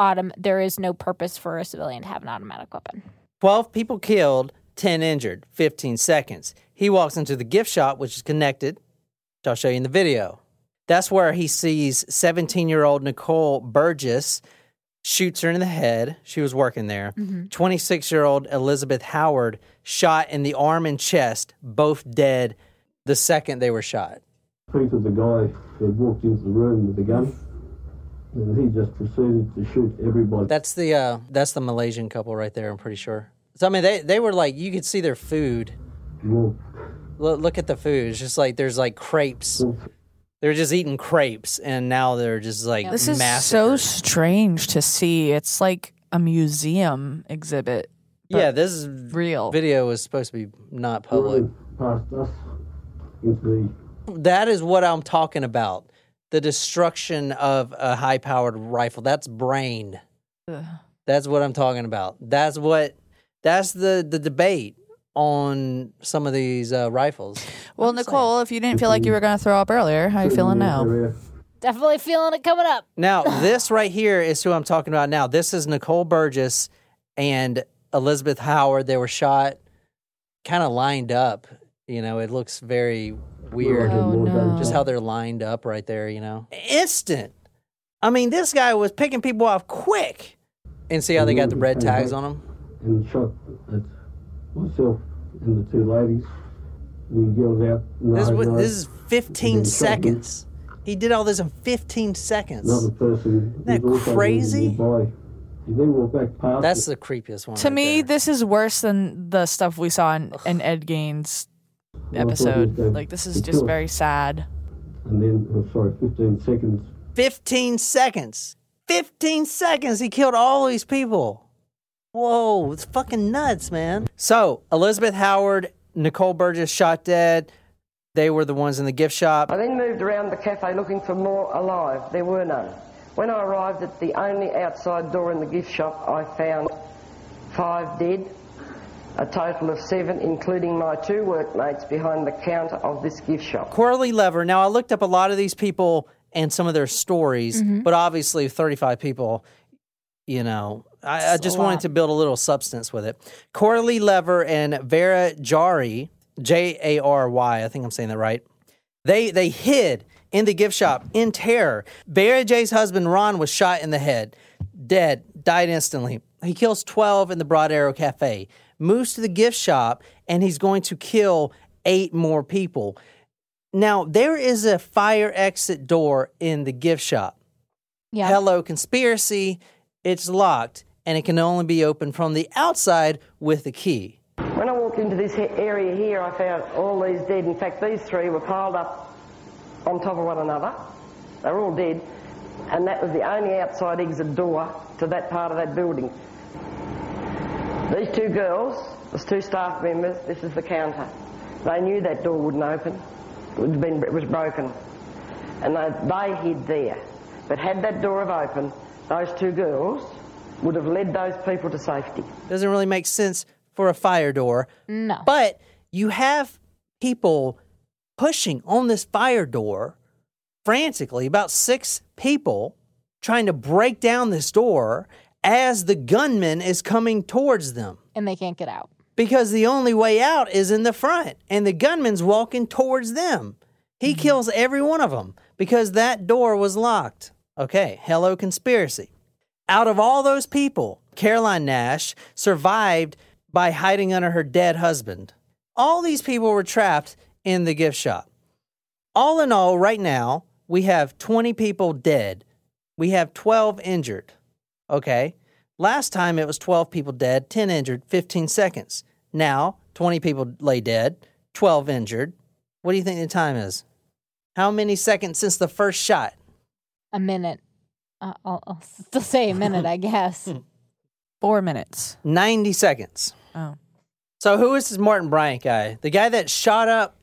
Autom- there is no purpose for a civilian to have an automatic weapon. 12 people killed, 10 injured, 15 seconds. He walks into the gift shop, which is connected, which I'll show you in the video. That's where he sees 17 year old Nicole Burgess, shoots her in the head. She was working there. 26 year old Elizabeth Howard, shot in the arm and chest, both dead the second they were shot. Pete was the guy who had walked into the room with the gun, and he just proceeded to shoot everybody. That's the uh, that's the Malaysian couple right there. I'm pretty sure. So I mean, they they were like you could see their food. Well, Look, look at the food. It's just like there's like crepes. They're just eating crepes, and now they're just like This is so massacred. strange to see. It's like a museum exhibit. yeah, this is real. video was supposed to be not public. past us into the That is what I'm talking about. The destruction of a high-powered rifle. That's brain. Ugh. That's what I'm talking about. That's what. That's the the debate on some of these uh, rifles. Well, Nicole, if you didn't feel like you were going to throw up earlier, how are you feeling now? Definitely feeling it coming up. Now, this right here is who I'm talking about now. This is Nicole Burgess and Elizabeth Howard. They were shot kind of lined up. You know, it looks very weird. Oh, no. Just how they're lined up right there, you know. Instant. I mean, this guy was picking people off quick. And see how they got the red tags on them? And shot myself and the two ladies. We yelled out, no, This, was, no. this is 15 And then shot me. seconds. He did all this in 15 seconds. Another person Isn't that crazy? nearby. He then walked back past That's us. the creepiest one. To right me, there. this is worse than the stuff we saw in, in Ed Gaines I episode. he was going Like, this is just kill very sad. And then, oh, sorry, 15 seconds. 15 seconds. 15 seconds. He killed all these people. Whoa, it's fucking nuts, man. So, Elizabeth Howard, Nicole Burgess shot dead. They were the ones in the gift shop. I then moved around the cafe looking for more alive. There were none. When I arrived at the only outside door in the gift shop, I found five dead, a total of seven, including my two workmates behind the counter of this gift shop. Coralie Lever. Now, I looked up a lot of these people and some of their stories, mm-hmm. but obviously, 35 people, you know, I, I just wanted to build a little substance with it. Coralie Lever and Vera Jary, J A R Y, I think I'm saying that right. They they hid in the gift shop in terror. Vera J's husband Ron was shot in the head, dead, died instantly. He kills 12 in the Broad Arrow Cafe, moves to the gift shop, and he's going to kill eight more people. Now, there is a fire exit door in the gift shop. Yeah. Hello, conspiracy. It's locked, and it can only be opened from the outside with a key. When I walked into this area here, I found all these dead. In fact, these three were piled up on top of one another. They were all dead. And that was the only outside exit door to that part of that building. These two girls, there's two staff members, this is the counter. They knew that door wouldn't open. It, been, it was broken. And they, they hid there. But had that door have opened, those two girls would have led those people to safety. Doesn't really make sense for a fire door. No. But you have people pushing on this fire door frantically, about six people trying to break down this door as the gunman is coming towards them and they can't get out. because the only way out is in the front and the gunman's walking towards them. He mm-hmm. kills every one of them because that door was locked. Okay, hello, conspiracy. Out of all those people, Caroline Nash survived by hiding under her dead husband. All these people were trapped in the gift shop. All in all, right now, we have 20 people dead. We have 12 injured. Okay. Last time it was 12 people dead, 10 injured, 15 seconds. Now, 20 people lay dead, 12 injured. What do you think the time is? How many seconds since the first shot? A minute. Uh, I'll, I'll still say a minute, I guess. Four minutes. 90 seconds. Oh. So, who is this Martin Bryant guy? The guy that shot up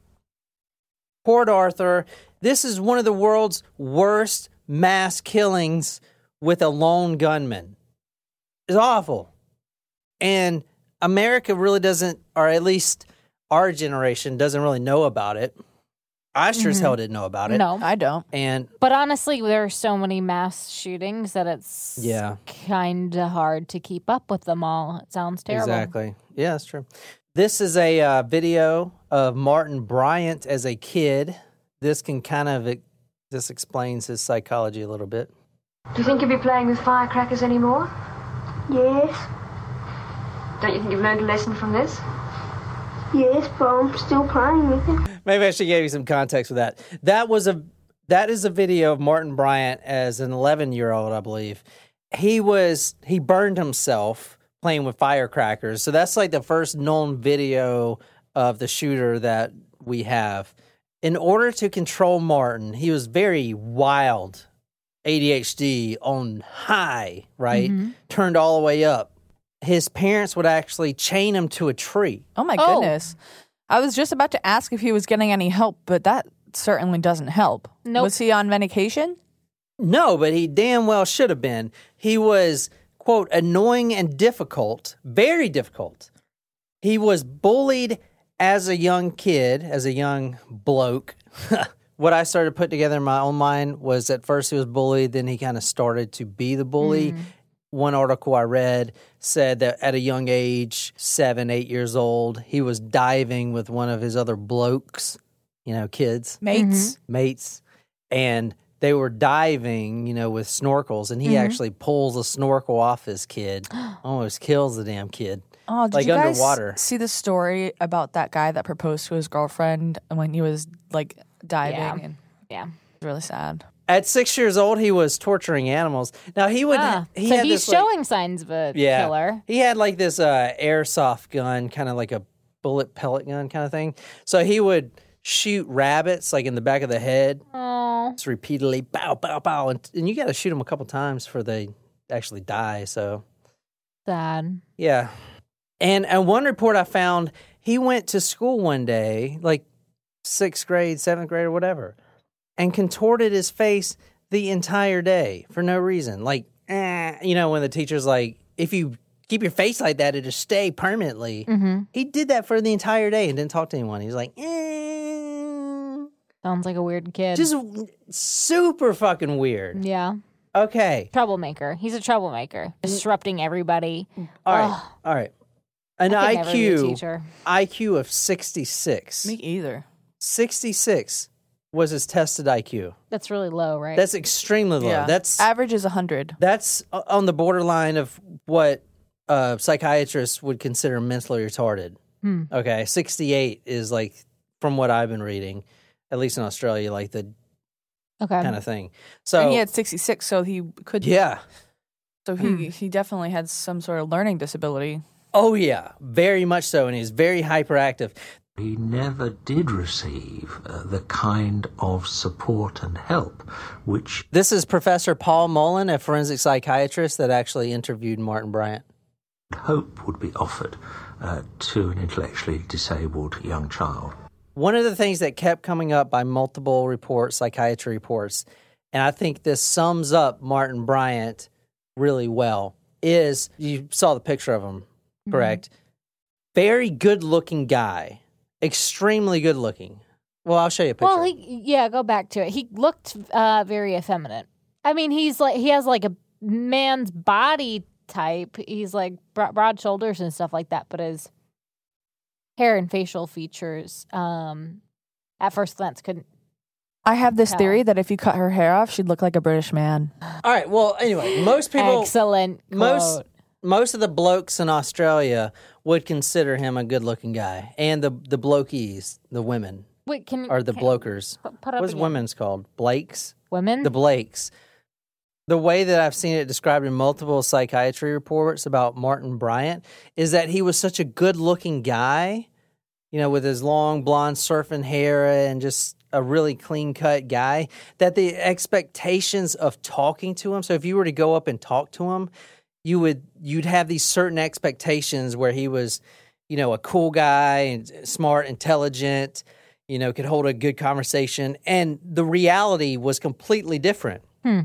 Port Arthur. This is one of the world's worst mass killings with a lone gunman. It's awful. And America really doesn't, or at least our generation doesn't really know about it. I sure as hell didn't know about it. No. I don't. And But honestly, there are so many mass shootings that it's Yeah. kind of hard to keep up with them all. It sounds terrible. Exactly. Yeah, that's true. This is a uh, video of Martin Bryant as a kid. This can kind of this explains his psychology a little bit. Do you think you'll be playing with firecrackers anymore? Yes, Don't you think you've learned a lesson from this? Yes, but I'm still playing with it. Maybe I should give you some context with that. That was a that is a video of Martin Bryant as an 11 year old, I believe. He was he burned himself playing with firecrackers. So that's like the first known video of the shooter that we have. In order to control Martin, he was very wild, ADHD on high, right? Mm-hmm. Turned all the way up. His parents would actually chain him to a tree. Oh my Oh. goodness. I was just about to ask if he was getting any help, but that certainly doesn't help. Nope. Was he on medication? No, but he damn well should have been. He was, quote, annoying and difficult, very difficult. He was bullied as a young kid, as a young bloke. what I started to put together in my own mind was at first he was bullied, then he kind of started to be the bully. Mm. One article I read said that at a young age, seven, eight years old, he was diving with one of his other blokes, you know, kids Mates? mates and they were diving, you know, with snorkels, and he Mm-hmm. actually pulls a snorkel off his kid, almost kills the damn kid. Oh, did Like you guys underwater. see the story about that guy that proposed to his girlfriend when he was like diving? Yeah. And Yeah. it's really sad. At six years old, he was torturing animals. Now he would. Ah, he so had he's this, like- showing signs of a yeah, killer. He had like this uh, airsoft gun, kind of like a bullet pellet gun kind of thing. So he would shoot rabbits like in the back of the head, Oh, just repeatedly, bow, bow, bow, and, and you got to shoot them a couple times before they actually die. So sad. Yeah. And and one report I found, he went to school one day, like sixth grade, seventh grade, or whatever, and contorted his face the entire day for no reason. Like, eh, you know, when the teacher's like, if you keep your face like that, it'll stay permanently. Mm-hmm. He did that for the entire day and didn't talk to anyone. He was like, eh. Sounds like a weird kid. just super fucking weird. yeah. Okay. Troublemaker. He's a troublemaker, disrupting everybody. All right. Ugh. All right. An I could never be a IQ. IQ of 66. Me either. 66 was his tested IQ. That's really low, right? That's extremely low. Yeah. That's average is 100. that's on the borderline of what uh, psychiatrists would consider mentally retarded. Hmm. Okay, 68 is like from what I've been reading, at least in Australia, like the okay. kind of thing. So and So he had 66, so he could. yeah. So he he definitely had some sort of learning disability. Oh yeah, very much so, and he's very hyperactive. He never did receive uh, the kind of support and help which This is Professor Paul Mullen, a forensic psychiatrist that actually interviewed Martin Bryant. hope would be offered uh, to an intellectually disabled young child. One of the things that kept coming up by multiple reports, psychiatry reports, and I think this sums up Martin Bryant really well, is you saw the picture of him, correct? Very good looking guy, extremely good looking. Well, I'll show you a picture. Well, he, yeah, go back to it. He looked uh, very effeminate. I mean, he's like he has like a man's body type. He's like bro- broad shoulders and stuff like that, but his hair and facial features, um, at first glance, couldn't. I have this tell. theory that if you cut her hair off, she'd look like a British man. All right. Well, anyway, most people, Excellent. most quote. Most of the blokes in Australia would consider him a good looking guy, and the the blokies, the women, Wait, can or the can- blokers. put- put What's again. women's called? Blakes. Women. The Blakes. The way that I've seen it described in multiple psychiatry reports about Martin Bryant is that he was such a good looking guy, you know, with his long blonde surfing hair and just a really clean cut guy, that the expectations of talking to him. So if you were to go up and talk to him, you would you'd have these certain expectations where he was, you know, a cool guy and smart, intelligent, you know, could hold a good conversation. And the reality was completely different. Hmm.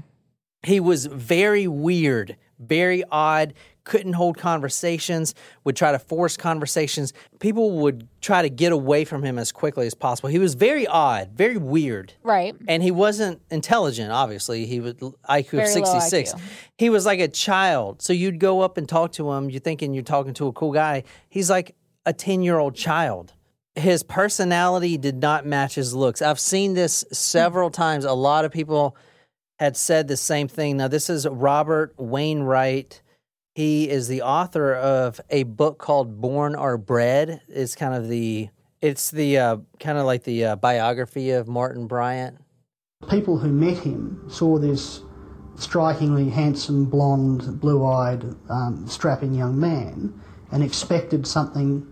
He was very weird, very odd, couldn't hold conversations, would try to force conversations. People would try to get away from him as quickly as possible. He was very odd, very weird. Right. And he wasn't intelligent, obviously. He was IQ Very of 66. IQ. He was like a child. So you'd go up and talk to him, you're thinking you're talking to a cool guy. He's like a 10 year old child. His personality did not match his looks. I've seen this several times. A lot of people had said the same thing. Now, this is Robert Wainwright. He is the author of a book called Born or Bred. It's kind of the it's the uh, kind of like the uh, biography of Martin Bryant. People who met him saw this strikingly handsome, blonde, blue eyed, um, strapping young man and expected something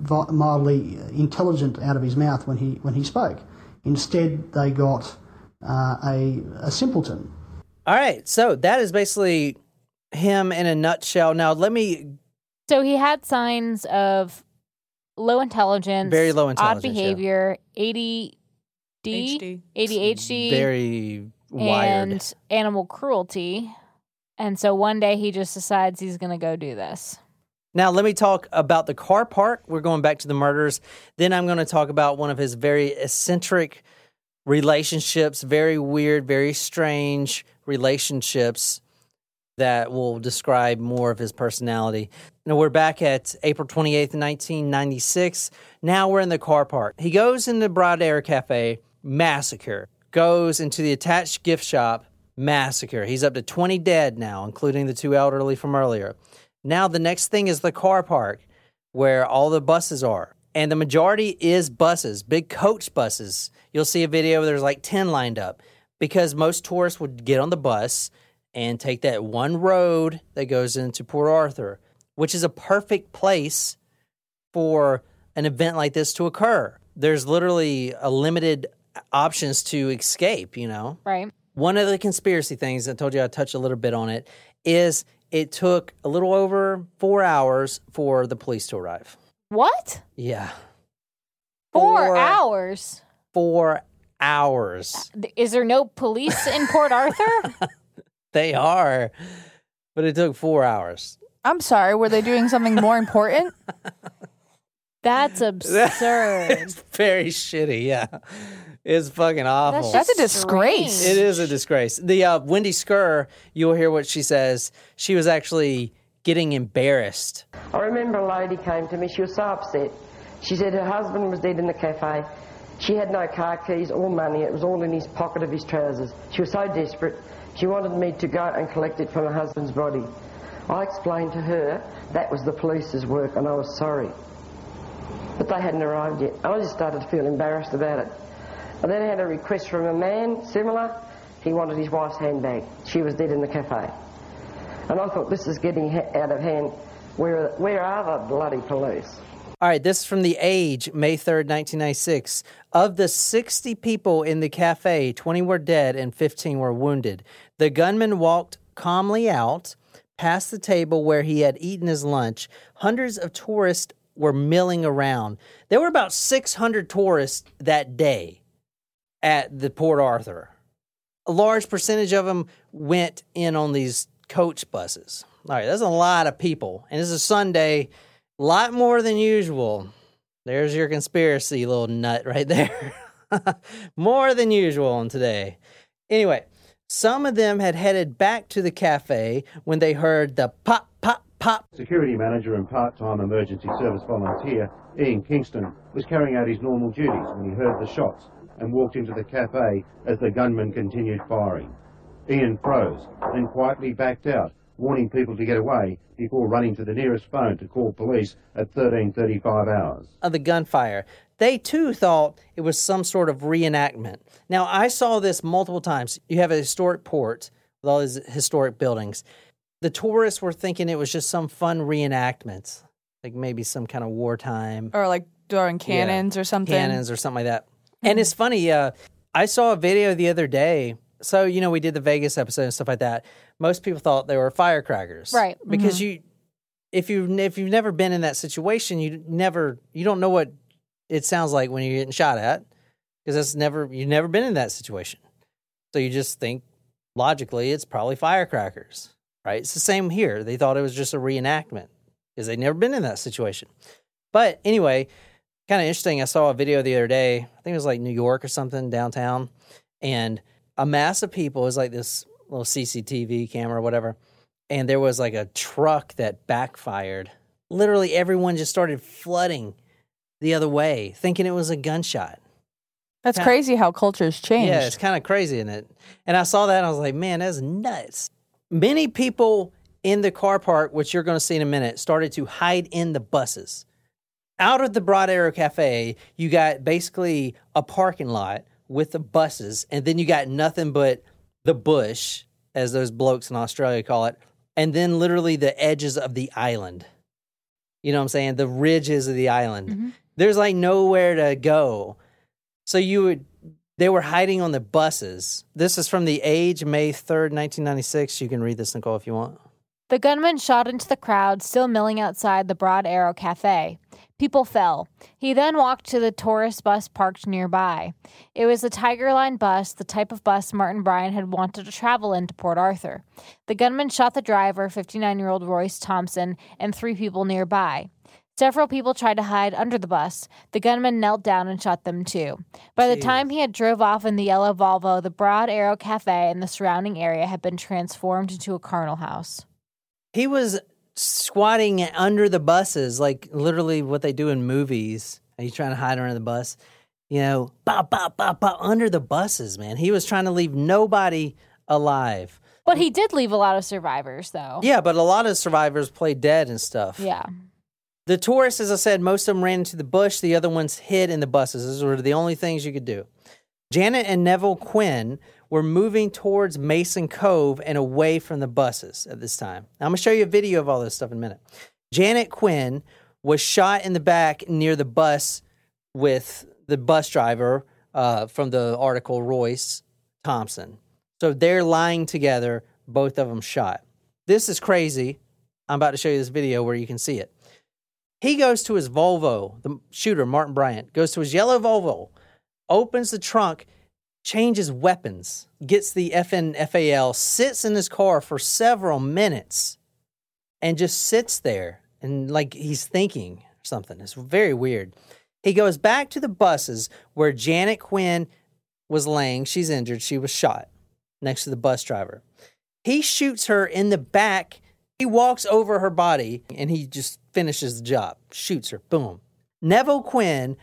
mildly intelligent out of his mouth when he, when he spoke. Instead, they got uh, a, a simpleton. All right, so that is basically him in a nutshell. Now, let me So he had signs of low intelligence, Very low odd intelligence, yeah. behavior, ADD, ADHD, very wired. and animal cruelty. And so one day he just decides he's going to go do this. Now, let me talk about the car park. We're going back to the murders. Then I'm going to talk about one of his very eccentric relationships, very weird, very strange relationships that will describe more of his personality. Now, we're back at April 28th, 1996. Now we're in the car park. He goes into Broad Arrow Cafe, massacre. Goes into the attached gift shop, massacre. He's up to 20 dead now, including the two elderly from earlier. Now, the next thing is the car park where all the buses are. And the majority is buses, big coach buses. You'll see a video where there's like 10 lined up because most tourists would get on the bus and take that one road that goes into Port Arthur, which is a perfect place for an event like this to occur. There's literally a limited options to escape, you know? Right. One of the conspiracy things I told you I touched a little bit on it is it took a little over four hours for the police to arrive. What? Yeah. Four, Four- hours? Four hours. Is there no police in Port Arthur? They are, but it took four hours. I'm sorry, were they doing something more important? That's absurd. it's very shitty. Yeah. It's fucking awful. That's a disgrace. It is a disgrace. The uh, Wendy Scurr, you'll hear what she says. She was actually getting embarrassed. I remember a lady came to me, she was so upset. She said her husband was dead in the cafe. She had no car keys or money, it was all in his pocket of his trousers. She was so desperate, she wanted me to go and collect it from her husband's body. I explained to her that was the police's work and I was sorry. But they hadn't arrived yet. I just started to feel embarrassed about it. I then had a request from a man, similar. He wanted his wife's handbag. She was dead in the cafe. And I thought, this is getting out of hand. Where, where are the bloody police? All right, this is from The Age, May 3rd, 1996. Of the 60 people in the cafe, 20 were dead and 15 were wounded. The gunman walked calmly out past the table where he had eaten his lunch. Hundreds of tourists were milling around. There were about 600 tourists that day at the Port Arthur. A large percentage of them went in on these coach buses. All right, that's a lot of people. And it's a Sunday, lot more than usual. There's your conspiracy little nut right there. more than usual on today. Anyway, some of them had headed back to the cafe when they heard the pop, pop, pop. Security manager and part-time emergency service volunteer Ian Kingston was carrying out his normal duties when he heard the shots and walked into the cafe as the gunman continued firing. Ian froze, then quietly backed out, warning people to get away before running to the nearest phone to call police at 1335 hours. of the gunfire. They too thought it was some sort of reenactment. Now, I saw this multiple times. You have a historic port with all these historic buildings. The tourists were thinking it was just some fun reenactment, like maybe some kind of wartime Or like throwing cannons or something. cannons or something like that. And it's funny. Uh, I saw a video the other day. So you know, we did the Vegas episode and stuff like that. Most people thought they were firecrackers, Right. Because Mhm. you, if you if you've never been in that situation, you never you don't know what it sounds like when you're getting shot at because that's never you've never been in that situation. So you just think logically it's probably firecrackers, right? It's the same here. They thought it was just a reenactment because they'd never been in that situation. But anyway, kind of interesting. I saw a video the other day. I think it was like New York or something downtown, and a mass of people it was like this little CCTV camera or whatever, and there was like a truck that backfired. Literally, everyone just started flooding the other way, thinking it was a gunshot. That's Yeah. crazy how cultures change. Yeah, it's kind of crazy, isn't it? And I saw that and I was like, man, that's nuts. Many people in the car park, which you're going to see in a minute, started to hide in the buses. Out of the Broad Arrow Cafe, you got basically a parking lot with the buses, and then you got nothing but the bush, as those blokes in Australia call it, and then literally the edges of the island. You know what I'm saying? The ridges of the island. Mm-hmm. There's like nowhere to go. So you would they were hiding on the buses. This is from the Age, May 3rd, 1996. You can read this, Nicole, if you want. The gunman shot into the crowd still milling outside the Broad Arrow Cafe. People fell. He then walked to the tourist bus parked nearby. It was a Tiger Line bus, the type of bus Martin Bryant had wanted to travel in to Port Arthur. The gunman shot the driver, 59 year old Royce Thompson, and three people nearby. Several people tried to hide under the bus. The gunman knelt down and shot them too. By the time he had drove off in the yellow Volvo, the Broad Arrow Cafe and the surrounding area had been transformed into a carnal house. He was squatting under the buses, like literally what they do in movies. And he's trying to hide under the bus, you know, bop, bop, bop, bop, under the buses, man. He was trying to leave nobody alive. But he did leave a lot of survivors, though. Yeah, but a lot of survivors play dead and stuff. Yeah. The tourists, as I said, most of them ran into the bush. The other ones hid in the buses. Those were the only things you could do. Janet and Neville Quin were moving towards Mason Cove and away from the buses at this time. Now, I'm going to show you a video of all this stuff in a minute. Janet Quin was shot in the back near the bus with the bus driver uh, from the article, Royce Thompson. So they're lying together, both of them shot. This is crazy. I'm about to show you this video where you can see it. He goes to his Volvo, the shooter, Martin Bryant, goes to his yellow Volvo, opens the trunk, changes weapons, gets the FNFAL, sits in his car for several minutes, and just sits there and like he's thinking something. It's very weird. He goes back to the buses where Janet Quin was laying. She's injured. She was shot next to the bus driver. He shoots her in the back. He walks over her body and he just finishes the job, shoots her, boom. Neville Quin,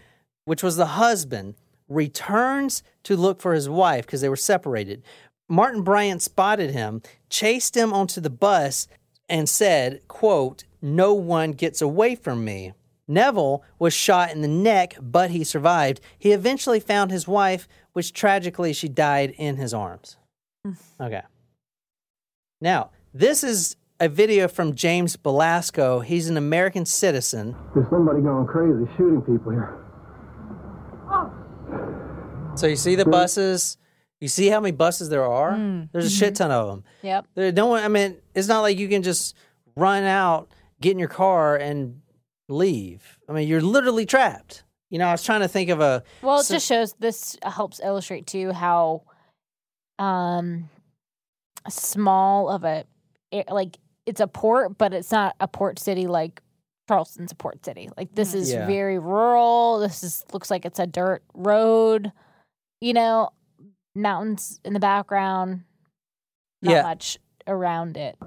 which was the husband, returns to look for his wife because they were separated. Martin Bryant spotted him, chased him onto the bus, and said, quote, No one gets away from me. Neville was shot in the neck, but he survived. He eventually found his wife, which tragically she died in his arms. Mm. Okay. Now, this is a video from James Balasko. He's an American citizen. There's somebody going crazy shooting people here. So you see the buses. You see how many buses there are. Mm. There's a shit ton of them. Yep. There no one. I mean, it's not like you can just run out, get in your car, and leave. I mean, you're literally trapped. You know, I was trying to think of a. Well, it so- just shows this helps illustrate too how um small of a like it's a port, but it's not a port city like Charleston's a port city. Like this is Yeah. very rural. This is looks like it's a dirt road. You know, mountains in the background. Not Yeah. much around it.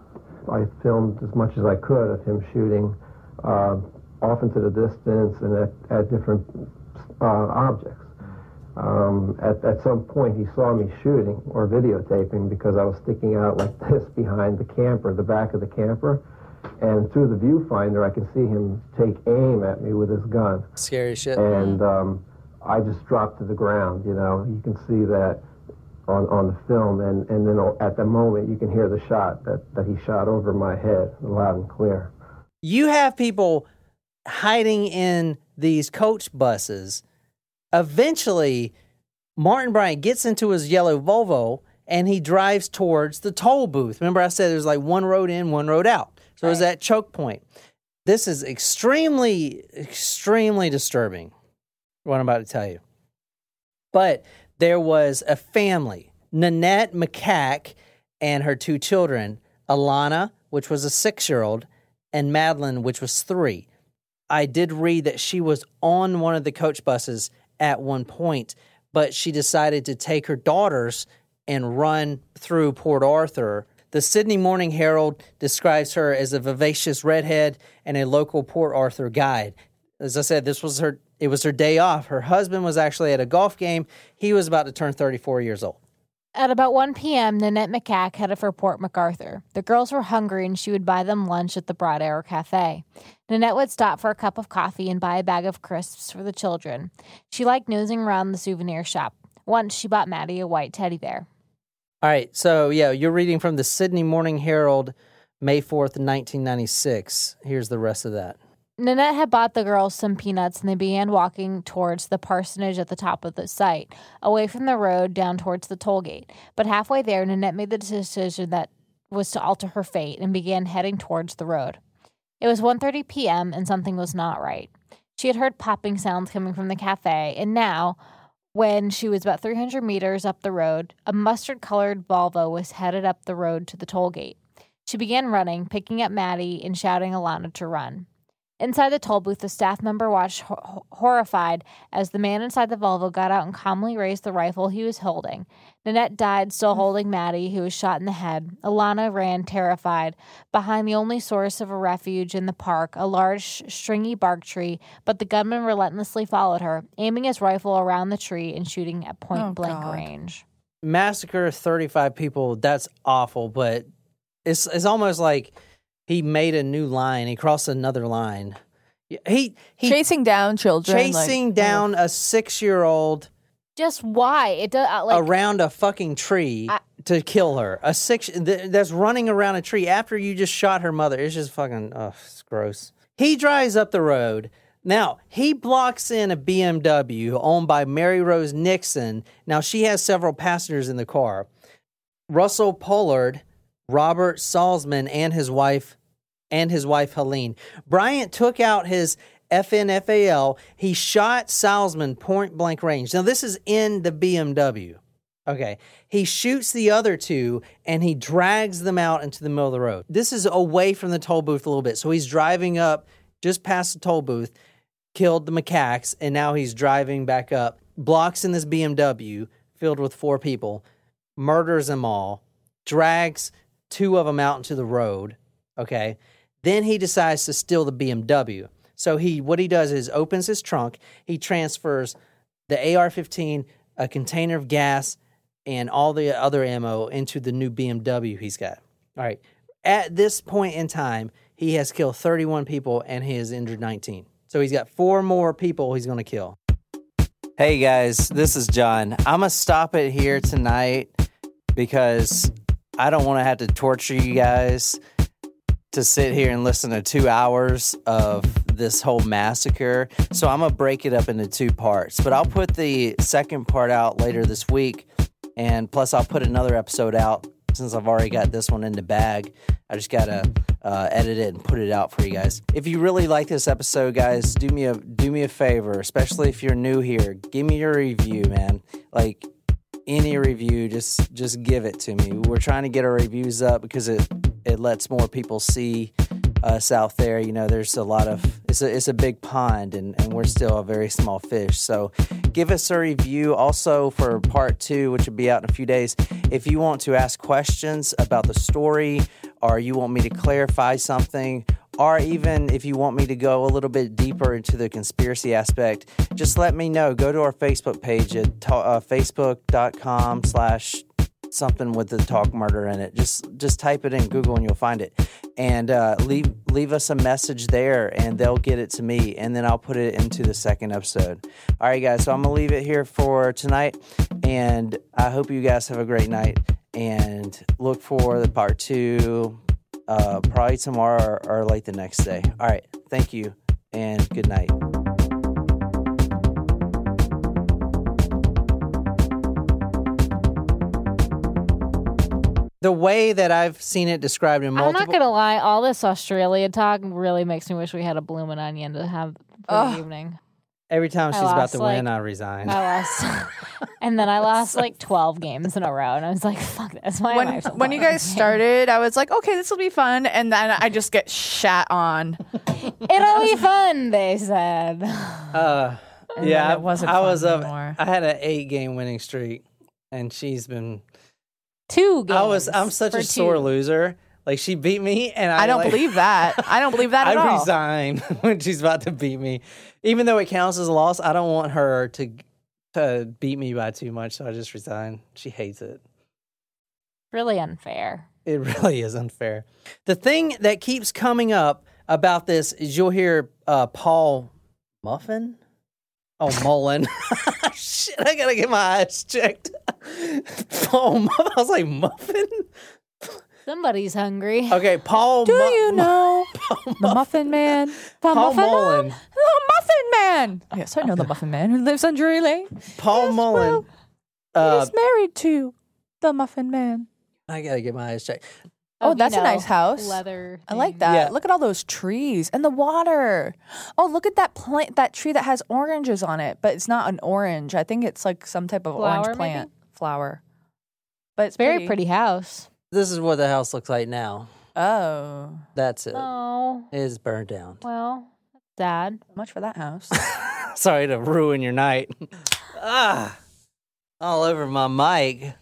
I filmed as much as I could of him shooting, uh, off into the distance and at, at different uh, objects. Um, at, at some point, he saw me shooting or videotaping because I was sticking out like this behind the camper, the back of the camper. And through the viewfinder, I can see him take aim at me with his gun. Scary shit. And um, I just dropped to the ground, you know. You can see that on, on the film. And, and then at the moment, you can hear the shot that, that he shot over my head loud and clear. you have people hiding in these coach buses. Eventually, Martin Bryant gets into his yellow Volvo and he drives towards the toll booth. Remember, I said there's like one road in, one road out. So it was that choke point. This is extremely, extremely disturbing, what I'm about to tell you. But there was a family, Nanette Mikac and her two children, Alannah, which was a six year old, and Madeline, which was three. I did read that she was on one of the coach buses at one point, but she decided to take her daughters and run through Port Arthur. The Sydney Morning Herald describes her as a vivacious redhead and a local Port Arthur guide. As I said, this was her it was her day off. Her husband was actually at a golf game. He was about to turn 34 years old. At about 1 p.m., Nanette Mikac headed for Port MacArthur. The girls were hungry and she would buy them lunch at the Broad Arrow Cafe. Nanette would stop for a cup of coffee and buy a bag of crisps for the children. She liked nosing around the souvenir shop. Once she bought Maddie a white teddy bear. All right, so yeah, you're reading from the Sydney Morning Herald, May 4th, 1996. Here's the rest of that. Nanette had bought the girls some peanuts and they began walking towards the parsonage at the top of the site, away from the road down towards the toll gate. But halfway there, Nanette made the decision that was to alter her fate and began heading towards the road. It was 1:30 p.m. and something was not right. She had heard popping sounds coming from the cafe, and now, when she was about 300 meters up the road, a mustard-colored Volvo was headed up the road to the toll gate. She began running, picking up Maddie and shouting Alannah to run. Inside the toll booth, the staff member watched hor- horrified as the man inside the Volvo got out and calmly raised the rifle he was holding. Nanette died, still mm. holding Maddie, who was shot in the head. Alannah ran, terrified, behind the only source of a refuge in the park, a large, stringy bark tree, but the gunman relentlessly followed her, aiming his rifle around the tree and shooting at point Oh, blank God. range. Massacre 35 people, that's awful, but it's it's almost like he made a new line. He crossed another line. He he chasing down children, like, chasing down a 6-year-old Just why? It does uh, like around a fucking tree to kill her. A six th- that's running around a tree after you just shot her mother. It's just fucking oh, it's gross. He drives up the road. Now, he blocks in a BMW owned by Mary Rose Nixon. Now, she has several passengers in the car. Russell Pollard, Robert Salzmann, and his wife and his wife Helene. Bryant took out his FNFAL. He shot Salzmann point blank range. Now, this is in the BMW. Okay. He shoots the other two and he drags them out into the middle of the road. This is away from the toll booth a little bit. So he's driving up just past the toll booth, killed the Mikacs, and now he's driving back up, blocks in this BMW filled with four people, murders them all, drags two of them out into the road. Okay. Then he decides to steal the BMW. So he what he does is opens his trunk, he transfers the AR-15, a container of gas, and all the other ammo into the new BMW he's got. All right. At this point in time, he has killed 31 people and he has injured 19. So he's got four more people he's going to kill. Hey guys, this is John. I'm going to stop it here tonight because I don't want to have to torture you guys. to sit here and listen to two hours of this whole massacre. So I'm gonna break it up into two parts. But I'll put the second part out later this week, and plus I'll put another episode out since I've already got this one in the bag. I just gotta uh, edit it and put it out for you guys. If you really like this episode, guys, do me a do me a favor, especially if you're new here. Give me your review, man. Like any review, just just give it to me. We're trying to get our reviews up because it it lets more people see us out there. You know, there's a lot of it's a it's a big pond, and and we're still a very small fish. So, give us a review. Also for part two, which will be out in a few days. If you want to ask questions about the story, or you want me to clarify something. Or even if you want me to go a little bit deeper into the conspiracy aspect, just let me know. Go to our Facebook page at ta- uh, facebook.com slash something with the talk murder in it. Just just type it in Google and you'll find it. And uh, leave leave us a message there, and they'll get it to me, and then I'll put it into the second episode. All right, guys. So I'm gonna leave it here for tonight, and I hope you guys have a great night. And look for the part two, uh, probably tomorrow or, or late the next day. All right. Thank you, and good night. the way that I've seen it described in multiple. I'm not gonna lie, all this Australia talk really makes me wish we had a bloomin' onion to have for the evening. Every time I she's about lost, to like- win, I resign. I lost, and then I lost like 12 games in a row, and I was like, "Fuck this!" My when life's a when you blur. guys started, I was like, okay, this will be fun, and then I just get shat on. it'll be fun, they said. Uh, And yeah, then it wasn't I fun was up. anymore. I had an eight game winning streak, and she's been two games. I was. I'm such for a sore loser. Like she beat me, and I, I don't like- believe that. I don't believe that at all. I all. resign when she's about to beat me, even though it counts as a loss. I don't want her to to beat me by too much, so I just resign. She hates it. Really unfair. It really is unfair. The thing that keeps coming up about this is you'll hear uh, Paul Muffin. Oh, Mullen. Shit, I gotta get my eyes checked. Paul Muffin. I was like, Muffin? Somebody's hungry. Okay, Paul Do Mu- you know the Muffin Man? The Paul Muffin Man? Mullen. The Muffin Man. Yes, I know the Muffin Man who lives on Drury Lane. Paul Mullen. Uh, He's married to the Muffin Man. I gotta get my eyes checked. Oh, you that's a know, nice house. Leather. I like that. Yeah. Look at all those trees and the water. Oh, look at that plant, that tree that has oranges on it, but it's not an orange. I think it's like some type of Flower, orange maybe? plant, flower. But it's Very pretty. pretty house. This is what the house looks like now. Oh, That's it. Oh, It is burned down. well, sad. much for that house. Sorry to ruin your night. ah, all over my mic.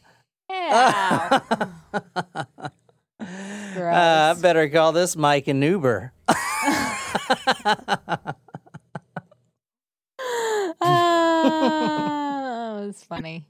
Yeah. Uh, I better call this Mike an Uber. Ah, it was funny.